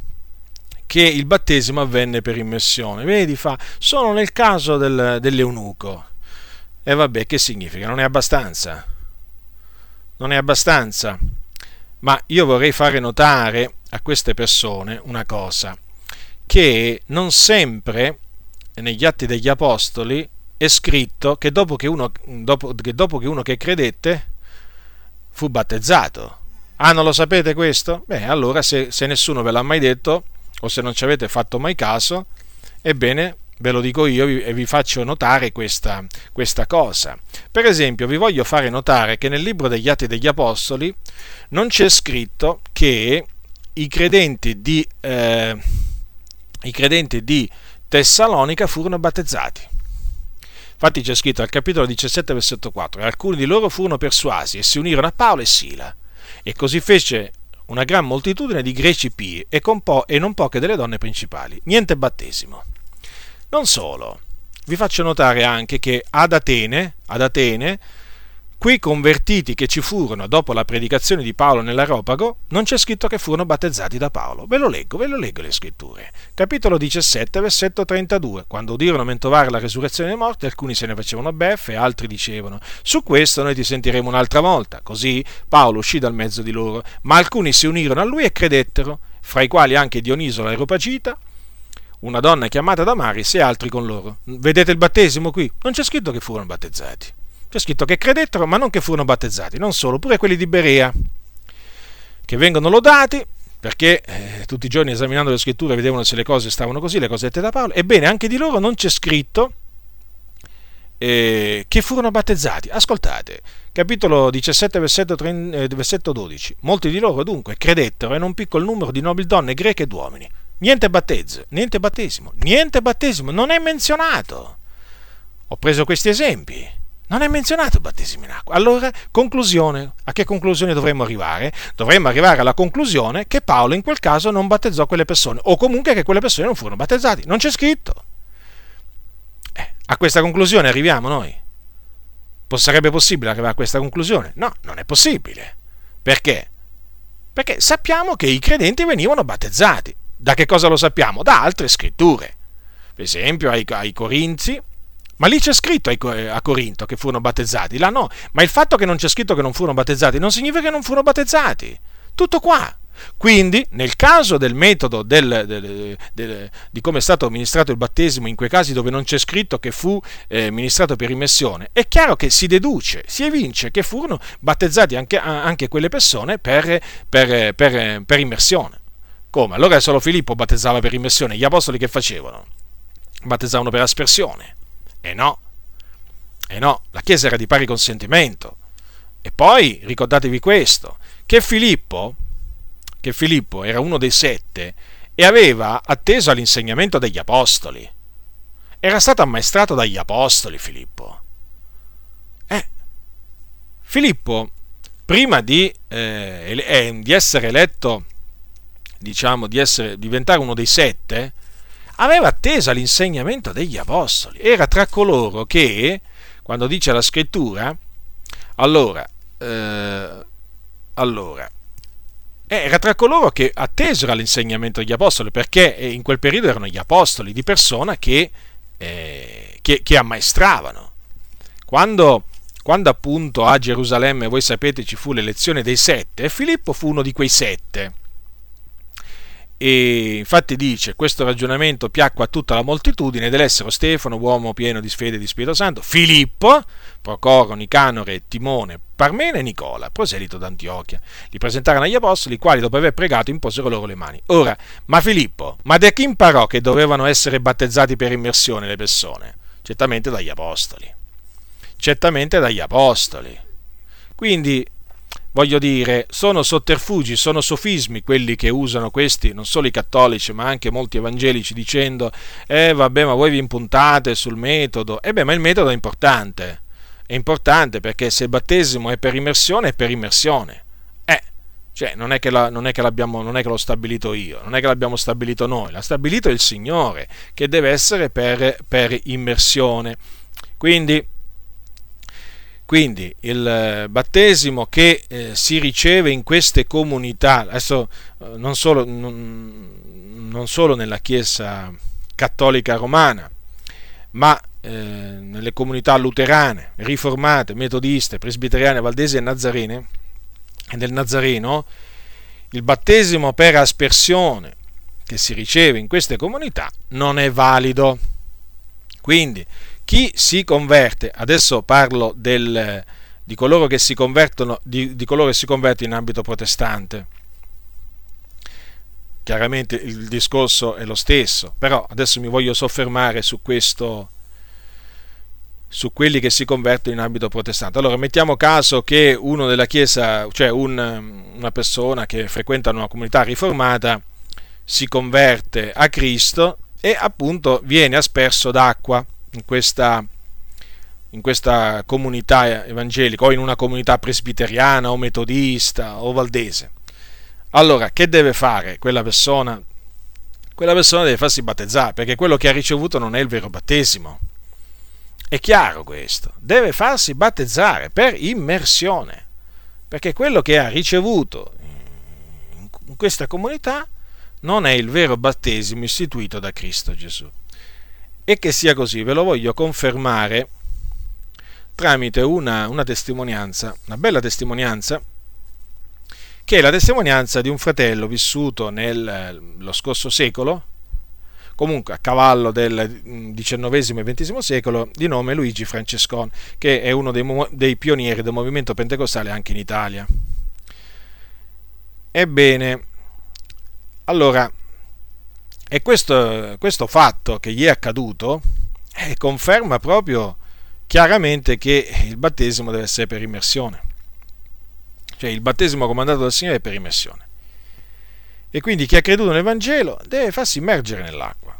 che il battesimo avvenne per immersione. Vedi, fa, solo nel caso del, dell'eunuco. E vabbè, che significa? Non è abbastanza? Non è abbastanza? Ma io vorrei fare notare a queste persone una cosa, che non sempre negli atti degli apostoli è scritto che dopo che uno, dopo, che, dopo che, uno che credette fu battezzato. Ah, non lo sapete questo? Beh, allora se, se nessuno ve l'ha mai detto, o se non ci avete fatto mai caso, ebbene ve lo dico io e vi faccio notare questa, questa, cosa. Per esempio, vi voglio fare notare che nel libro degli Atti degli Apostoli non c'è scritto che i credenti di, eh, i credenti di Tessalonica furono battezzati. Infatti c'è scritto al capitolo 17, versetto 4, e alcuni di loro furono persuasi e si unirono a Paolo e Sila. E così fece una gran moltitudine di greci pii e, po- e non poche delle donne principali. Niente battesimo. Non solo, vi faccio notare anche che ad Atene, ad Atene Quei convertiti che ci furono dopo la predicazione di Paolo nell'Aropago, non c'è scritto che furono battezzati da Paolo. Ve lo leggo, ve lo leggo le scritture. Capitolo 17, versetto 32. Quando udirono mentovare la resurrezione dei morti, alcuni se ne facevano beffe, altri dicevano, su questo noi ti sentiremo un'altra volta. Così Paolo uscì dal mezzo di loro, ma alcuni si unirono a lui e credettero, fra i quali anche Dioniso l'Aeropagita, una donna chiamata Damaris e altri con loro. Vedete il battesimo qui? Non c'è scritto che furono battezzati. C'è scritto che credettero, ma non che furono battezzati, non solo, pure quelli di Berea, che vengono lodati, perché eh, tutti i giorni esaminando le scritture vedevano se le cose stavano così, le cose dette da Paolo, ebbene anche di loro non c'è scritto eh, che furono battezzati. Ascoltate, capitolo 17, versetto, 30, eh, versetto 12. Molti di loro dunque credettero in un piccolo numero di nobili donne greche ed uomini. Niente battezzo, niente battesimo, niente battesimo, non è menzionato. Ho preso questi esempi non è menzionato il battesimo in acqua. Allora, conclusione. A che conclusione dovremmo arrivare? Dovremmo arrivare alla conclusione che Paolo in quel caso non battezzò quelle persone, o comunque che quelle persone non furono battezzate. Non c'è scritto. Eh, a questa conclusione arriviamo noi. Sarebbe possibile arrivare a questa conclusione? No, non è possibile. Perché? Perché sappiamo che i credenti venivano battezzati. Da che cosa lo sappiamo? Da altre scritture. Per esempio ai, ai Corinzi, ma lì c'è scritto a Corinto che furono battezzati, là no. Ma il fatto che non c'è scritto che non furono battezzati non significa che non furono battezzati. Tutto qua. Quindi, nel caso del metodo del, del, del, di come è stato amministrato il battesimo, in quei casi dove non c'è scritto che fu eh, ministrato per immersione, è chiaro che si deduce, si evince che furono battezzati anche, anche quelle persone per, per, per, per immersione. Come? Allora solo Filippo battezzava per immersione, gli apostoli che facevano? Battezzavano per aspersione. E no, e no, la Chiesa era di pari consentimento. E poi ricordatevi questo, che Filippo, che Filippo era uno dei sette e aveva atteso all'insegnamento degli apostoli. Era stato ammaestrato dagli apostoli Filippo. Eh, Filippo, prima di, eh, eh, di essere eletto, diciamo, di essere, diventare uno dei sette, aveva atteso all'insegnamento degli apostoli, era tra coloro che, quando dice la scrittura, allora, eh, allora, era tra coloro che attesero all'insegnamento degli apostoli, perché in quel periodo erano gli apostoli di persona che, eh, che, che ammaestravano. Quando, quando appunto a Gerusalemme, voi sapete, ci fu l'elezione dei sette, Filippo fu uno di quei sette e infatti dice questo ragionamento piacque a tutta la moltitudine dell'essere Stefano, uomo pieno di fede e di Spirito Santo, Filippo, Procoro, Nicanore, Timone, Parmene e Nicola, proselito d'Antiochia. Li presentarono agli apostoli, i quali dopo aver pregato imposero loro le mani. Ora, ma Filippo, ma da chi imparò che dovevano essere battezzati per immersione le persone? Certamente dagli apostoli. Certamente dagli apostoli. Quindi Voglio dire, sono sotterfugi, sono sofismi quelli che usano questi, non solo i cattolici, ma anche molti evangelici, dicendo, eh vabbè, ma voi vi impuntate sul metodo. E eh beh, ma il metodo è importante. È importante perché se il battesimo è per immersione, è per immersione. Eh, cioè, non è, che la, non, è che non è che l'ho stabilito io, non è che l'abbiamo stabilito noi, l'ha stabilito il Signore, che deve essere per, per immersione. Quindi, quindi il eh, battesimo che eh, si riceve in queste comunità, adesso eh, non, solo, non, non, solo, nella Chiesa cattolica romana, ma eh, nelle comunità luterane, riformate, metodiste, presbiteriane, valdesi e nazarene, e del Nazareno, il battesimo per aspersione che si riceve in queste comunità non è valido. Quindi chi si converte, adesso parlo del, di, coloro che si convertono, di, di coloro che si convertono in ambito protestante, chiaramente il discorso è lo stesso, però adesso mi voglio soffermare su questo, su quelli che si convertono in ambito protestante. Allora, mettiamo caso che uno della Chiesa, cioè un, una persona che frequenta una comunità riformata, si converte a Cristo e appunto viene asperso d'acqua in questa, in questa comunità evangelica o in una comunità presbiteriana o metodista o valdese. Allora, che deve fare quella persona? Quella persona deve farsi battezzare, perché quello che ha ricevuto non è il vero battesimo. È chiaro questo. Deve farsi battezzare per immersione, perché quello che ha ricevuto in questa comunità non è il vero battesimo istituito da Cristo Gesù. E che sia così, ve lo voglio confermare tramite una, una testimonianza, una bella testimonianza che è la testimonianza di un fratello vissuto nello scorso secolo, comunque a cavallo del XIX e XX secolo, di nome Luigi Francescon, che è uno dei, dei pionieri del movimento pentecostale anche in Italia. Ebbene, allora, e questo, questo fatto che gli è accaduto eh, conferma proprio chiaramente che il battesimo deve essere per immersione. Cioè il battesimo comandato dal Signore è per immersione. E quindi chi ha creduto nel Vangelo deve farsi immergere nell'acqua.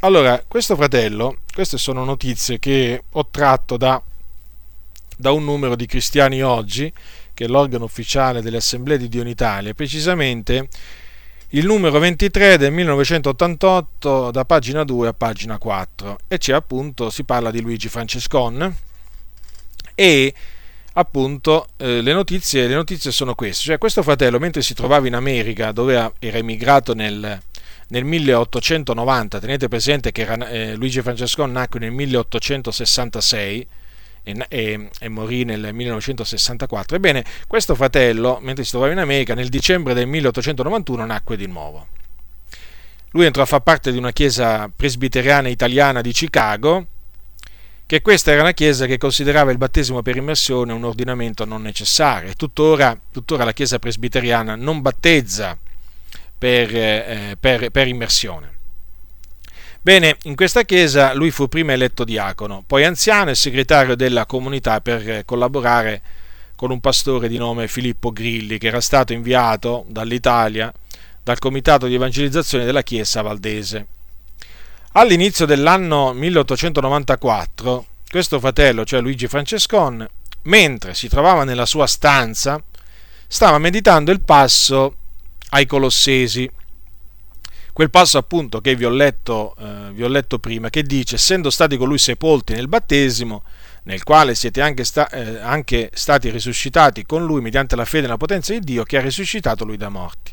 Allora, questo fratello, queste sono notizie che ho tratto da, da un numero di Cristiani Oggi, che è l'organo ufficiale delle assemblee di Dio in Italia, precisamente il numero 23 del 1988 da pagina 2 a pagina 4 e c'è appunto, si parla di Luigi Francescon. E appunto eh, le, notizie, le, notizie, sono queste, cioè questo fratello mentre si trovava in America dove era emigrato nel, nel 1890, tenete presente che era, eh, Luigi Francesco nacque nel 1866 e, e, morì nel 1964, ebbene questo fratello mentre si trovava in America nel dicembre del 1891 nacque di nuovo. Lui entrò a far parte di una chiesa presbiteriana italiana di Chicago che questa era una chiesa che considerava il battesimo per immersione un ordinamento non necessario tuttora, tuttora la chiesa presbiteriana non battezza per, eh, per, per immersione. Bene, in questa chiesa lui fu prima eletto diacono, poi anziano e segretario della comunità per collaborare con un pastore di nome Filippo Grilli, che era stato inviato dall'Italia dal comitato di evangelizzazione della chiesa valdese. All'inizio dell'anno 1894, questo fratello, cioè Luigi Francescon, mentre si trovava nella sua stanza, stava meditando il passo ai Colossesi, quel passo appunto che vi ho letto, eh, vi ho letto prima, che dice, essendo stati con lui sepolti nel battesimo, nel quale siete anche, sta, eh, anche stati risuscitati con lui mediante la fede nella potenza di Dio che ha risuscitato lui da morti.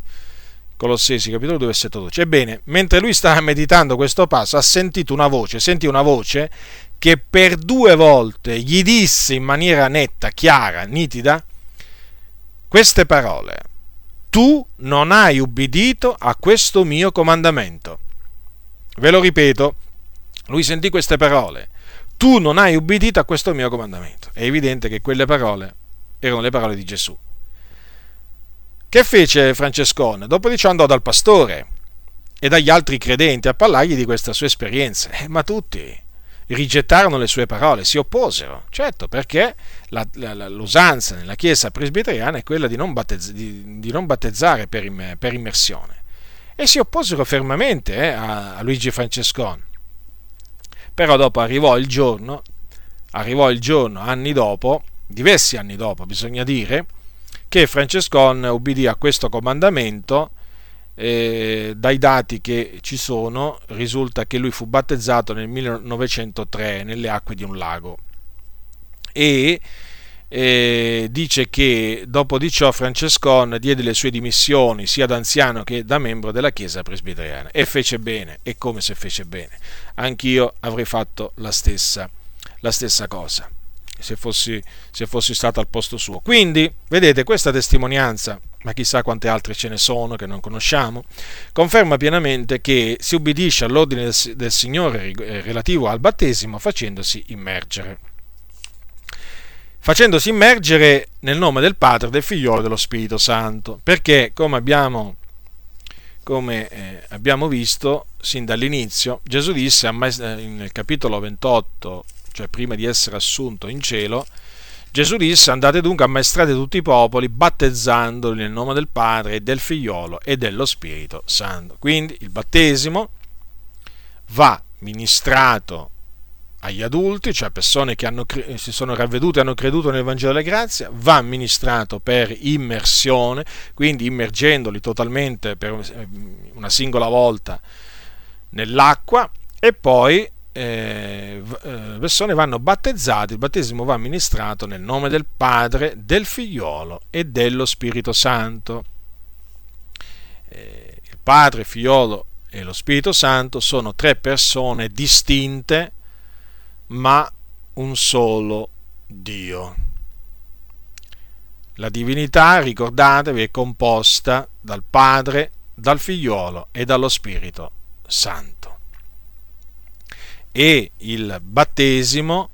Colossesi capitolo 2 versetto 12. Ebbene, mentre lui stava meditando questo passo, ha sentito una voce, sentì una voce che per due volte gli disse in maniera netta, chiara, nitida, queste parole. Tu non hai ubbidito a questo mio comandamento. Ve lo ripeto, lui sentì queste parole. Tu non hai ubbidito a questo mio comandamento. È evidente che quelle parole erano le parole di Gesù. Che fece Francescone? Dopo di ciò andò dal pastore e dagli altri credenti a parlargli di questa sua esperienza, eh, ma tutti rigettarono le sue parole, si opposero, certo perché la, la, l'usanza nella chiesa presbiteriana è quella di non, battezz- di, di non battezzare per, im- per, immersione e si opposero fermamente eh, a, a Luigi Francescone. Però dopo arrivò il giorno, arrivò il giorno, anni dopo, diversi anni dopo bisogna dire, che Francescon ubbidì a questo comandamento. Eh, dai dati che ci sono risulta che lui fu battezzato nel 1903 nelle acque di un lago e eh, dice che dopo di ciò Francescon diede le sue dimissioni sia da anziano che da membro della Chiesa presbiteriana e fece bene, e come se fece bene. Anch'io avrei fatto la stessa, la stessa cosa se fossi, se fossi stato al posto suo. Quindi, vedete, questa testimonianza, ma chissà quante altre ce ne sono che non conosciamo, conferma pienamente che si ubbidisce all'ordine del, Signore eh, relativo al battesimo facendosi immergere. Facendosi immergere nel nome del Padre, del Figliolo e dello Spirito Santo, perché come abbiamo come eh, abbiamo visto sin dall'inizio, Gesù disse eh, nel capitolo 28 cioè prima di essere assunto in cielo, Gesù disse andate dunque ammaestrate tutti i popoli battezzandoli nel nome del Padre del Figliolo e dello Spirito Santo. Quindi il battesimo va ministrato agli adulti, cioè persone che hanno, si sono ravvedute e hanno creduto nel Vangelo della Grazia, va amministrato per immersione, quindi immergendoli totalmente per una singola volta nell'acqua e poi persone vanno battezzate, il battesimo va amministrato nel nome del Padre, del Figliolo e dello Spirito Santo. Eh, il Padre, il Figliolo e lo Spirito Santo sono tre persone distinte, ma un solo Dio. La divinità, ricordatevi, è composta dal Padre, dal Figliolo e dallo Spirito Santo e il battesimo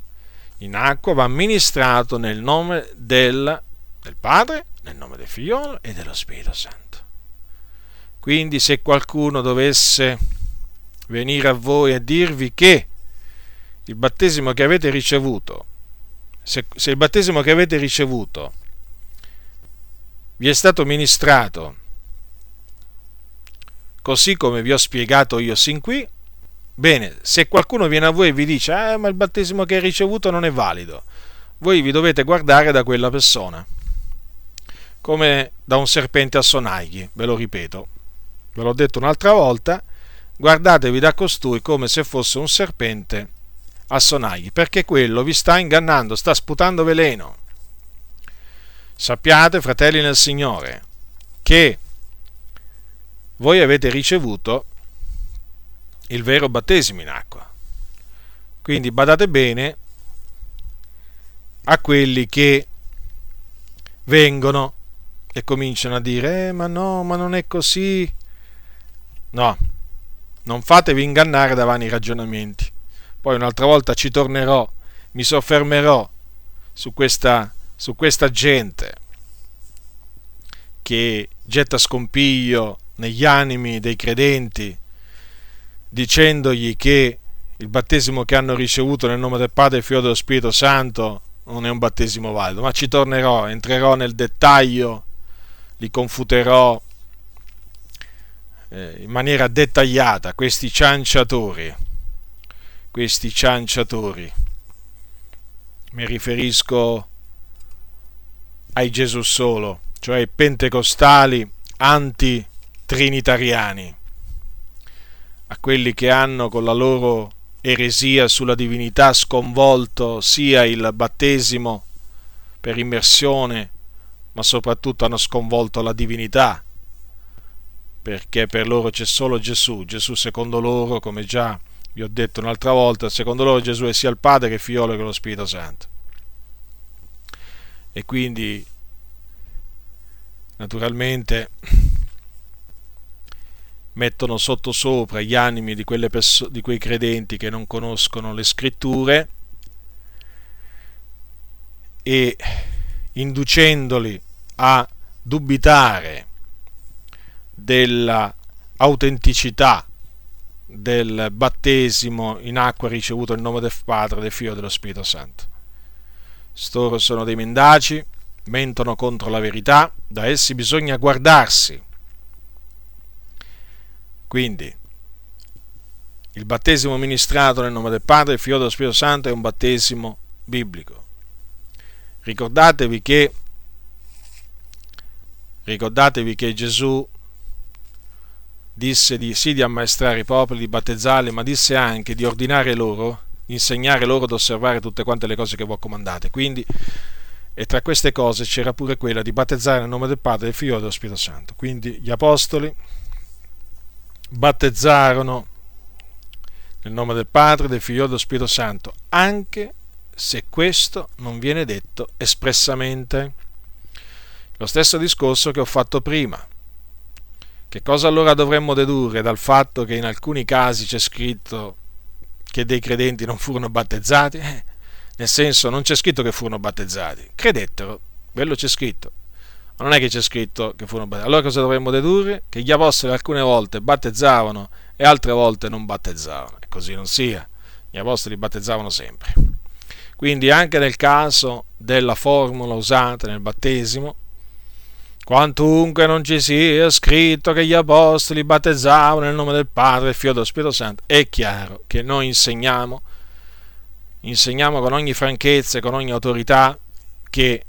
in acqua va amministrato nel nome del, del Padre, nel nome del Figliolo e dello Spirito Santo. Quindi se qualcuno dovesse venire a voi a dirvi che il battesimo che avete ricevuto, se, se il battesimo che avete ricevuto vi è stato ministrato così come vi ho spiegato io sin qui, Bene, se qualcuno viene a voi e vi dice, ah, ma il battesimo che hai ricevuto non è valido, voi vi dovete guardare da quella persona, come da un serpente a sonagli, ve lo ripeto, ve l'ho detto un'altra volta, guardatevi da costui come se fosse un serpente a sonagli, perché quello vi sta ingannando, sta sputando veleno. Sappiate, fratelli nel Signore, che voi avete ricevuto il vero battesimo in acqua. Quindi badate bene a quelli che vengono e cominciano a dire, eh, ma no, ma non è così. No, non fatevi ingannare da vani ragionamenti. Poi un'altra volta ci tornerò, mi soffermerò su questa, su questa gente che getta scompiglio negli animi dei credenti dicendogli che il battesimo che hanno ricevuto nel nome del Padre, Figlio dello Spirito Santo non è un battesimo valido, ma ci tornerò, entrerò nel dettaglio, li confuterò eh, in maniera dettagliata, questi cianciatori, questi cianciatori. Mi riferisco ai Gesù solo, cioè ai pentecostali anti-trinitariani a quelli che hanno con la loro eresia sulla divinità sconvolto sia il battesimo per immersione, ma soprattutto hanno sconvolto la divinità, perché per loro c'è solo Gesù, Gesù secondo loro, come già vi ho detto un'altra volta, secondo loro Gesù è sia il Padre che il Figlio che lo Spirito Santo. E quindi, naturalmente, mettono sottosopra gli animi di, perso- di quei credenti che non conoscono le scritture e inducendoli a dubitare dell'autenticità del battesimo in acqua ricevuto nel nome del Padre, del Figlio e dello Spirito Santo. Storo sono dei mendaci, mentono contro la verità, da essi bisogna guardarsi quindi, il battesimo ministrato nel nome del Padre, del Figlio e dello Spirito Santo è un battesimo biblico. Ricordatevi che, ricordatevi che Gesù disse di, sì di ammaestrare i popoli, di battezzarli, ma disse anche di ordinare loro, insegnare loro ad osservare tutte quante le cose che ho comandate. Quindi, e tra queste cose c'era pure quella di battezzare nel nome del Padre, del Figlio e dello Spirito Santo. Quindi gli apostoli battezzarono nel nome del Padre, del Figlio e dello Spirito Santo, anche se questo non viene detto espressamente. Lo stesso discorso che ho fatto prima. Che cosa allora dovremmo dedurre dal fatto che in alcuni casi c'è scritto che dei credenti non furono battezzati? Eh, nel senso, non c'è scritto che furono battezzati, credettero, quello c'è scritto. Ma non è che c'è scritto che furono battezzati. Allora cosa dovremmo dedurre? Che gli apostoli alcune volte battezzavano e altre volte non battezzavano. E così non sia. Gli apostoli battezzavano sempre. Quindi anche nel caso della formula usata nel battesimo, quantunque non ci sia scritto che gli apostoli battezzavano nel nome del Padre, del Figlio e dello Spirito Santo, è chiaro che noi insegniamo, insegniamo con ogni franchezza e con ogni autorità che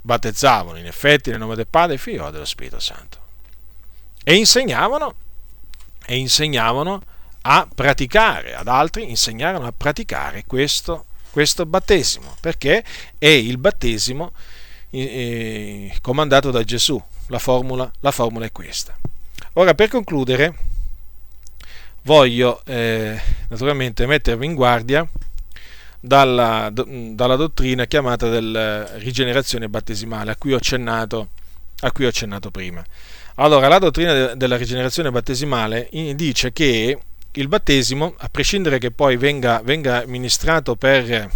battezzavano in effetti nel nome del Padre, del Figlio e dello Spirito Santo. E insegnavano, e insegnavano a praticare, ad altri insegnavano a praticare questo questo battesimo, perché è il battesimo eh, comandato da Gesù. La formula, la formula, è questa. Ora, per concludere, voglio eh, naturalmente mettervi in guardia dalla, dalla, dottrina chiamata della rigenerazione battesimale, a cui ho accennato, cui ho accennato prima. Allora, la dottrina della rigenerazione battesimale dice che il battesimo, a prescindere che poi venga, venga ministrato per,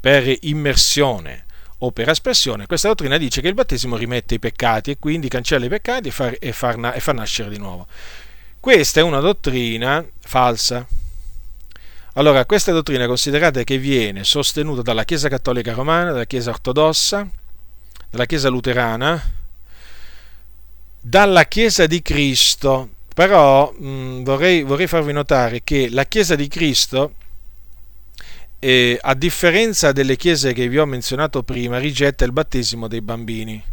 per immersione o per aspersione, questa dottrina dice che il battesimo rimette i peccati e quindi cancella i peccati e fa, e fa, e fa nascere di nuovo. Questa è una dottrina falsa. Allora, questa dottrina considerate che viene sostenuta dalla Chiesa Cattolica Romana, dalla Chiesa Ortodossa, dalla Chiesa Luterana, dalla Chiesa di Cristo, però mh, mm, vorrei, vorrei, farvi notare che la Chiesa di Cristo, eh, a differenza delle chiese che vi ho menzionato prima, rigetta il battesimo dei bambini.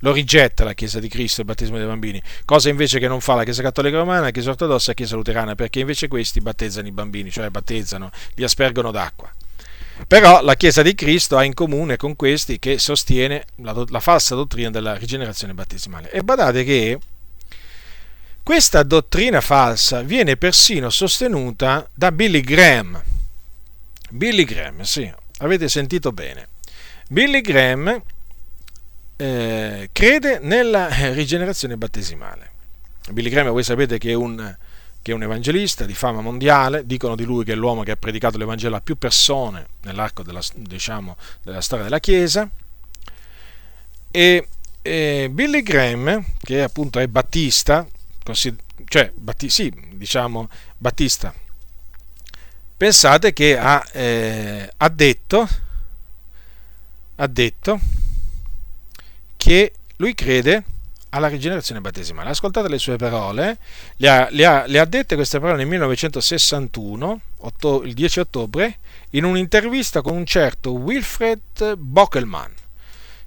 Lo rigetta la Chiesa di Cristo il battesimo dei bambini, cosa invece che non fa la Chiesa Cattolica Romana, la Chiesa Ortodossa e la Chiesa Luterana, perché invece questi battezzano i bambini, cioè battezzano, li aspergono d'acqua. Però la Chiesa di Cristo ha in comune con questi che sostiene la, la falsa dottrina della rigenerazione battesimale. E badate che questa dottrina falsa viene persino sostenuta da Billy Graham. Billy Graham, sì, avete sentito bene. Billy Graham eh, crede nella rigenerazione battesimale. Billy Graham, voi sapete che è, un, che è un evangelista di fama mondiale, dicono di lui che è l'uomo che ha predicato l'Evangelo a più persone nell'arco della, diciamo, della storia della Chiesa. E, e Billy Graham, che appunto è battista, cioè, Batti, sì, diciamo, Battista, pensate che ha, eh, ha, detto, ha detto che lui crede alla rigenerazione battesimale. Ascoltate le sue parole, le ha, le ha, le ha dette queste parole nel 1961, otto, il 10 ottobre, in un'intervista con un certo Wilfred Bockelman,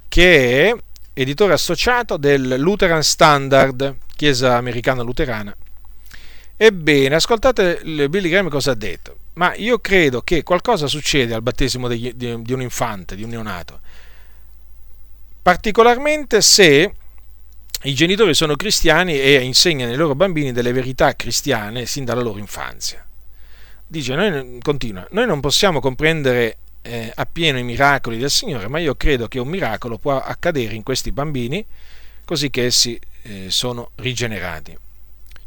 che è editore associato del Lutheran Standard, chiesa americana luterana. Ebbene, ascoltate Billy Graham cosa ha detto. Ma io credo che qualcosa succede al battesimo di, di, di un infante, di un neonato. Particolarmente se i genitori sono cristiani e insegnano ai loro bambini delle verità cristiane sin dalla loro infanzia. Dice, noi, continua, noi non possiamo comprendere eh, appieno i miracoli del Signore, ma io credo che un miracolo può accadere in questi bambini così che essi eh, sono rigenerati,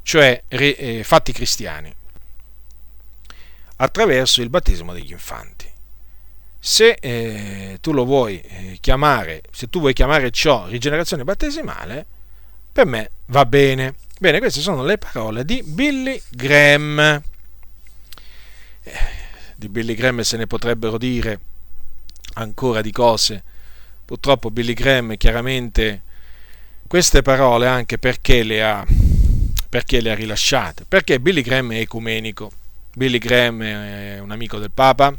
cioè re, eh, fatti cristiani, attraverso il battesimo degli infanti. Se eh, tu lo vuoi eh, chiamare, se tu vuoi chiamare ciò rigenerazione battesimale, per me va bene. Bene, queste sono le parole di Billy Graham. Eh, di Billy Graham se ne potrebbero dire ancora di cose. Purtroppo Billy Graham chiaramente queste parole anche perché le ha, perché le ha rilasciate. Perché Billy Graham è ecumenico. Billy Graham è un amico del Papa.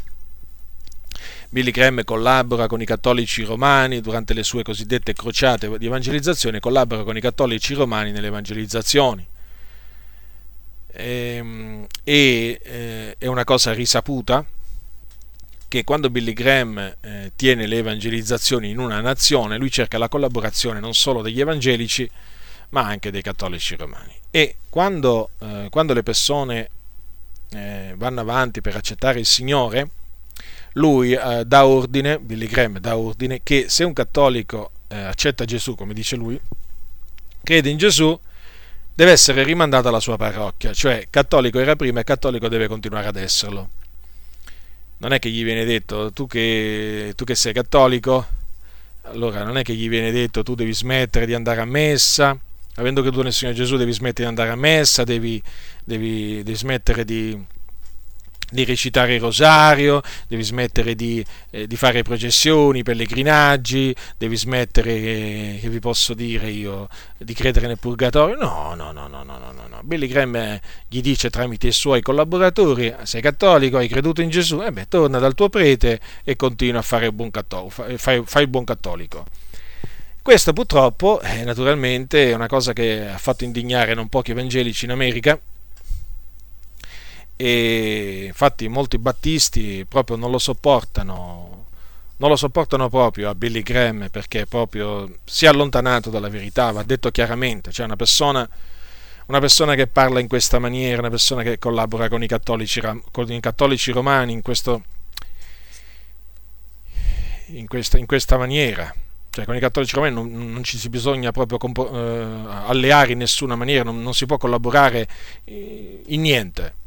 Billy Graham collabora con i cattolici romani durante le sue cosiddette crociate di evangelizzazione, collabora con i cattolici romani nelle evangelizzazioni e, ehm, e eh, è una cosa risaputa che quando Billy Graham eh, tiene le evangelizzazioni in una nazione, lui cerca la collaborazione non solo degli evangelici, ma anche dei cattolici romani. E quando, eh, quando le persone eh, vanno avanti per accettare il Signore, lui eh, dà ordine, Billy Graham dà ordine, che se un cattolico eh, accetta Gesù, come dice lui, crede in Gesù, deve essere rimandato alla sua parrocchia, cioè cattolico era prima e cattolico deve continuare ad esserlo. Non è che gli viene detto tu che, tu che sei cattolico, allora non è che gli viene detto tu devi smettere di andare a messa, avendo creduto nel Signore Gesù devi smettere di andare a messa, devi, devi, devi smettere di, di recitare il rosario, devi smettere di, eh, di, fare processioni, pellegrinaggi, devi smettere, eh, che vi posso dire io, di credere nel purgatorio. No, no, no, no, no, no, no. Billy Graham eh, gli dice tramite i suoi collaboratori, sei cattolico, hai creduto in Gesù, e beh, torna dal tuo prete e continua a fare il buon cattolico, fai, fai il buon cattolico. Questo purtroppo, eh, naturalmente, è una cosa che ha fatto indignare non pochi evangelici in America, e infatti molti battisti proprio non lo sopportano non lo sopportano proprio a Billy Graham perché proprio si è allontanato dalla verità, va detto chiaramente, cioè una persona, una persona che parla in questa maniera, una persona che collabora con i cattolici, con i cattolici romani in, questo, in, questa, in, questa, maniera, cioè con i cattolici romani non, non ci si bisogna proprio compo, eh, alleare in nessuna maniera, non, non si può collaborare in niente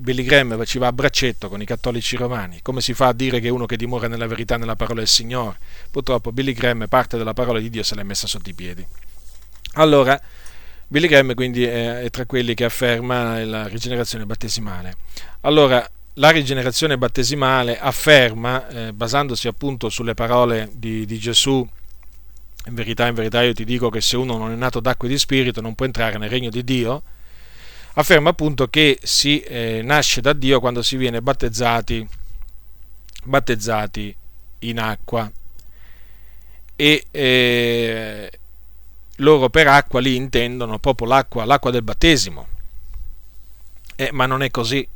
Billy Graham ci va a braccetto con i cattolici romani. Come si fa a dire che uno che dimora nella verità nella parola del Signore? Purtroppo Billy Graham parte della parola di Dio se l'è messa sotto i piedi. Allora, Billy Graham quindi è, tra quelli che afferma la rigenerazione battesimale. Allora, la rigenerazione battesimale afferma, eh, basandosi appunto sulle parole di, di Gesù, in verità, in verità io ti dico che se uno non è nato d'acqua e di spirito non può entrare nel regno di Dio, afferma appunto che si eh, nasce da Dio quando si viene battezzati, battezzati in acqua e eh, loro per acqua lì intendono proprio l'acqua, l'acqua del battesimo. Eh, ma non è così.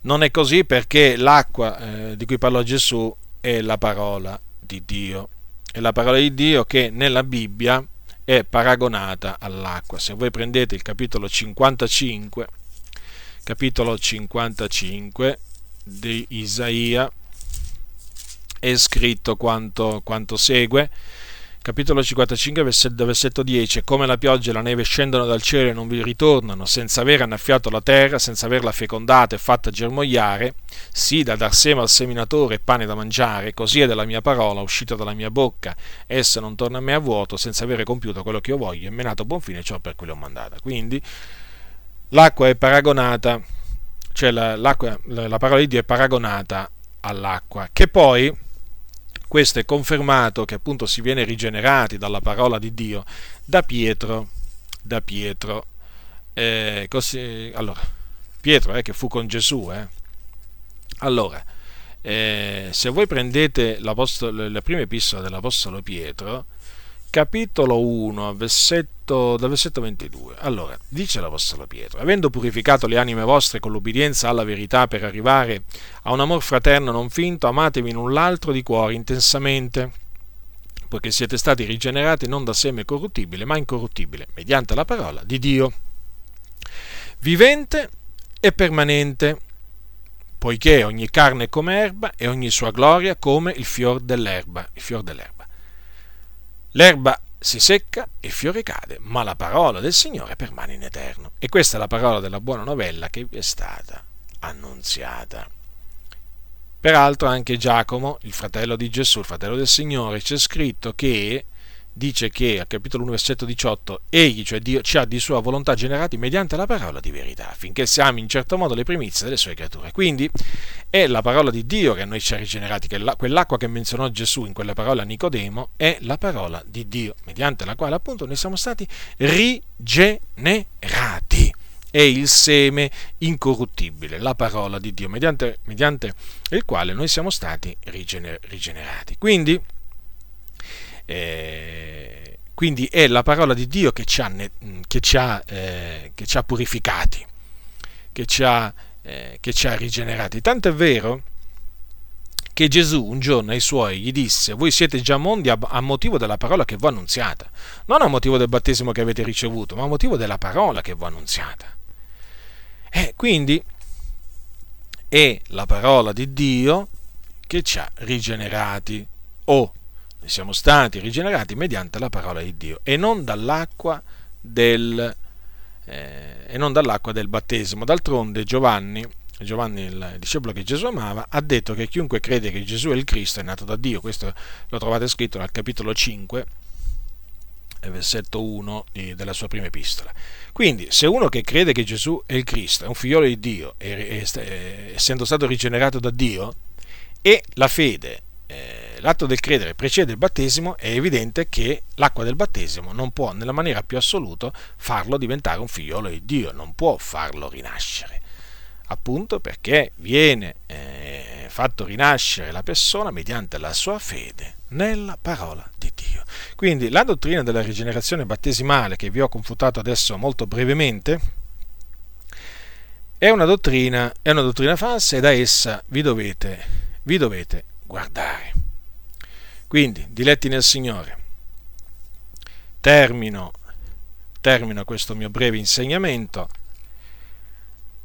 Non è così perché l'acqua eh, di cui parlò Gesù è la parola di Dio. È la parola di Dio che nella Bibbia è paragonata all'acqua. Se voi prendete il capitolo 55, capitolo 55 di Isaia, è scritto quanto, quanto segue capitolo 55, versetto, versetto 10, come la pioggia e la neve scendono dal cielo e non vi ritornano, senza aver annaffiato la terra, senza averla fecondata e fatta germogliare, sì da dar seme al seminatore e pane da mangiare, così è della mia parola uscita dalla mia bocca, essa non torna a me a vuoto, senza avere compiuto quello che io voglio, e menato a buon fine ciò per cui l'ho mandata. Quindi l'acqua è paragonata, cioè la, la, la parola di Dio è paragonata all'acqua, che poi questo è confermato che appunto si viene rigenerati dalla parola di Dio da Pietro, da Pietro. Eh, così, allora, Pietro eh, che fu con Gesù. Eh. Allora, eh, se voi prendete la prima epistola dell'Apostolo Pietro, capitolo 1, versetto, dal versetto 22. Allora, dice l'Apostolo Pietro, avendo purificato le anime vostre con l'ubbidienza alla verità per arrivare a un amor fraterno non finto, amatevi l'un l'altro di cuore intensamente, poiché siete stati rigenerati non da seme corruttibile, ma incorruttibile, mediante la parola di Dio, vivente e permanente, poiché ogni carne è come erba e ogni sua gloria come il fior dell'erba. Il fior dell'erba. L'erba si secca e il fiore cade, ma la parola del Signore permane in eterno. E questa è la parola della buona novella che vi è stata annunziata. Peraltro anche Giacomo, il fratello di Gesù, il fratello del Signore, c'è scritto che dice che al capitolo 1 versetto 18 egli, cioè Dio, ci ha di sua volontà generati mediante la parola di verità, affinché siamo in certo modo le primizie delle sue creature. Quindi è la parola di Dio che noi ci ha rigenerati, che quell'acqua che menzionò Gesù in quella parola Nicodemo è la parola di Dio, mediante la quale appunto noi siamo stati rigenerati è il seme incorruttibile, la parola di Dio, mediante, mediante il quale noi siamo stati rigener- rigenerati. Quindi, eh, quindi, è la parola di Dio che ci ha, che ci ha, eh, che ci ha purificati, che ci ha, eh, che ci ha rigenerati. Tanto è vero che Gesù un giorno ai suoi gli disse, voi siete già mondi a, motivo della parola che vi ho annunziata, non a motivo del battesimo che avete ricevuto, ma a motivo della parola che vi ho annunziata. E quindi è la parola di Dio che ci ha rigenerati o siamo stati rigenerati mediante la parola di Dio e non dall'acqua del, eh, non dall'acqua del battesimo. D'altronde Giovanni, Giovanni, il discepolo che Gesù amava, ha detto che chiunque crede che Gesù è il Cristo è nato da Dio. Questo lo trovate scritto nel capitolo 5, versetto 1 di, della sua prima epistola. Quindi, se uno che crede che Gesù è il Cristo, è un figliolo di Dio, essendo stato rigenerato da Dio, e la fede eh, l'atto del credere precede il battesimo, è evidente che l'acqua del battesimo non può nella maniera più assoluta farlo diventare un figliolo di Dio, non può farlo rinascere. Appunto perché viene eh, fatto rinascere la persona mediante la sua fede nella parola di Dio. Quindi la dottrina della rigenerazione battesimale che vi ho confutato adesso molto brevemente è una dottrina, è una dottrina falsa e da essa vi dovete, vi dovete guardare. Quindi, diletti nel Signore, termino, termino questo mio breve insegnamento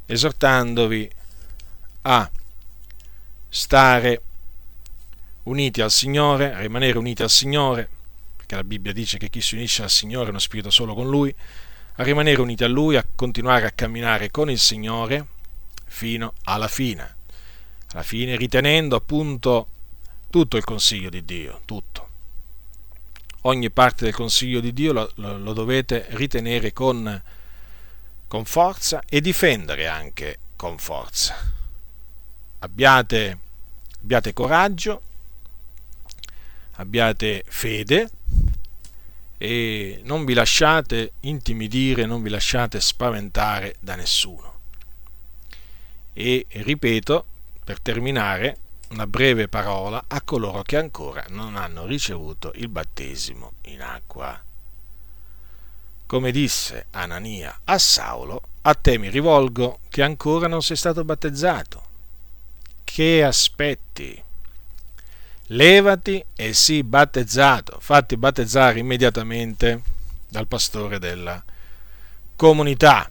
esortandovi a stare uniti al Signore, a rimanere uniti al Signore, perché la Bibbia dice che chi si unisce al Signore è uno spirito solo con Lui, a rimanere uniti a Lui, a continuare a camminare con il Signore fino alla fine, alla fine ritenendo appunto tutto il consiglio di Dio, tutto. Ogni parte del consiglio di Dio lo, lo, lo dovete ritenere con, con forza e difendere anche con forza. Abbiate, abbiate coraggio, abbiate fede e non vi lasciate intimidire, non vi lasciate spaventare da nessuno. E ripeto, per terminare, una breve parola a coloro che ancora non hanno ricevuto il battesimo in acqua. Come disse Anania a Saulo, a te mi rivolgo che ancora non sei stato battezzato. Che aspetti? Levati e sii battezzato. Fatti battezzare immediatamente dal pastore della comunità.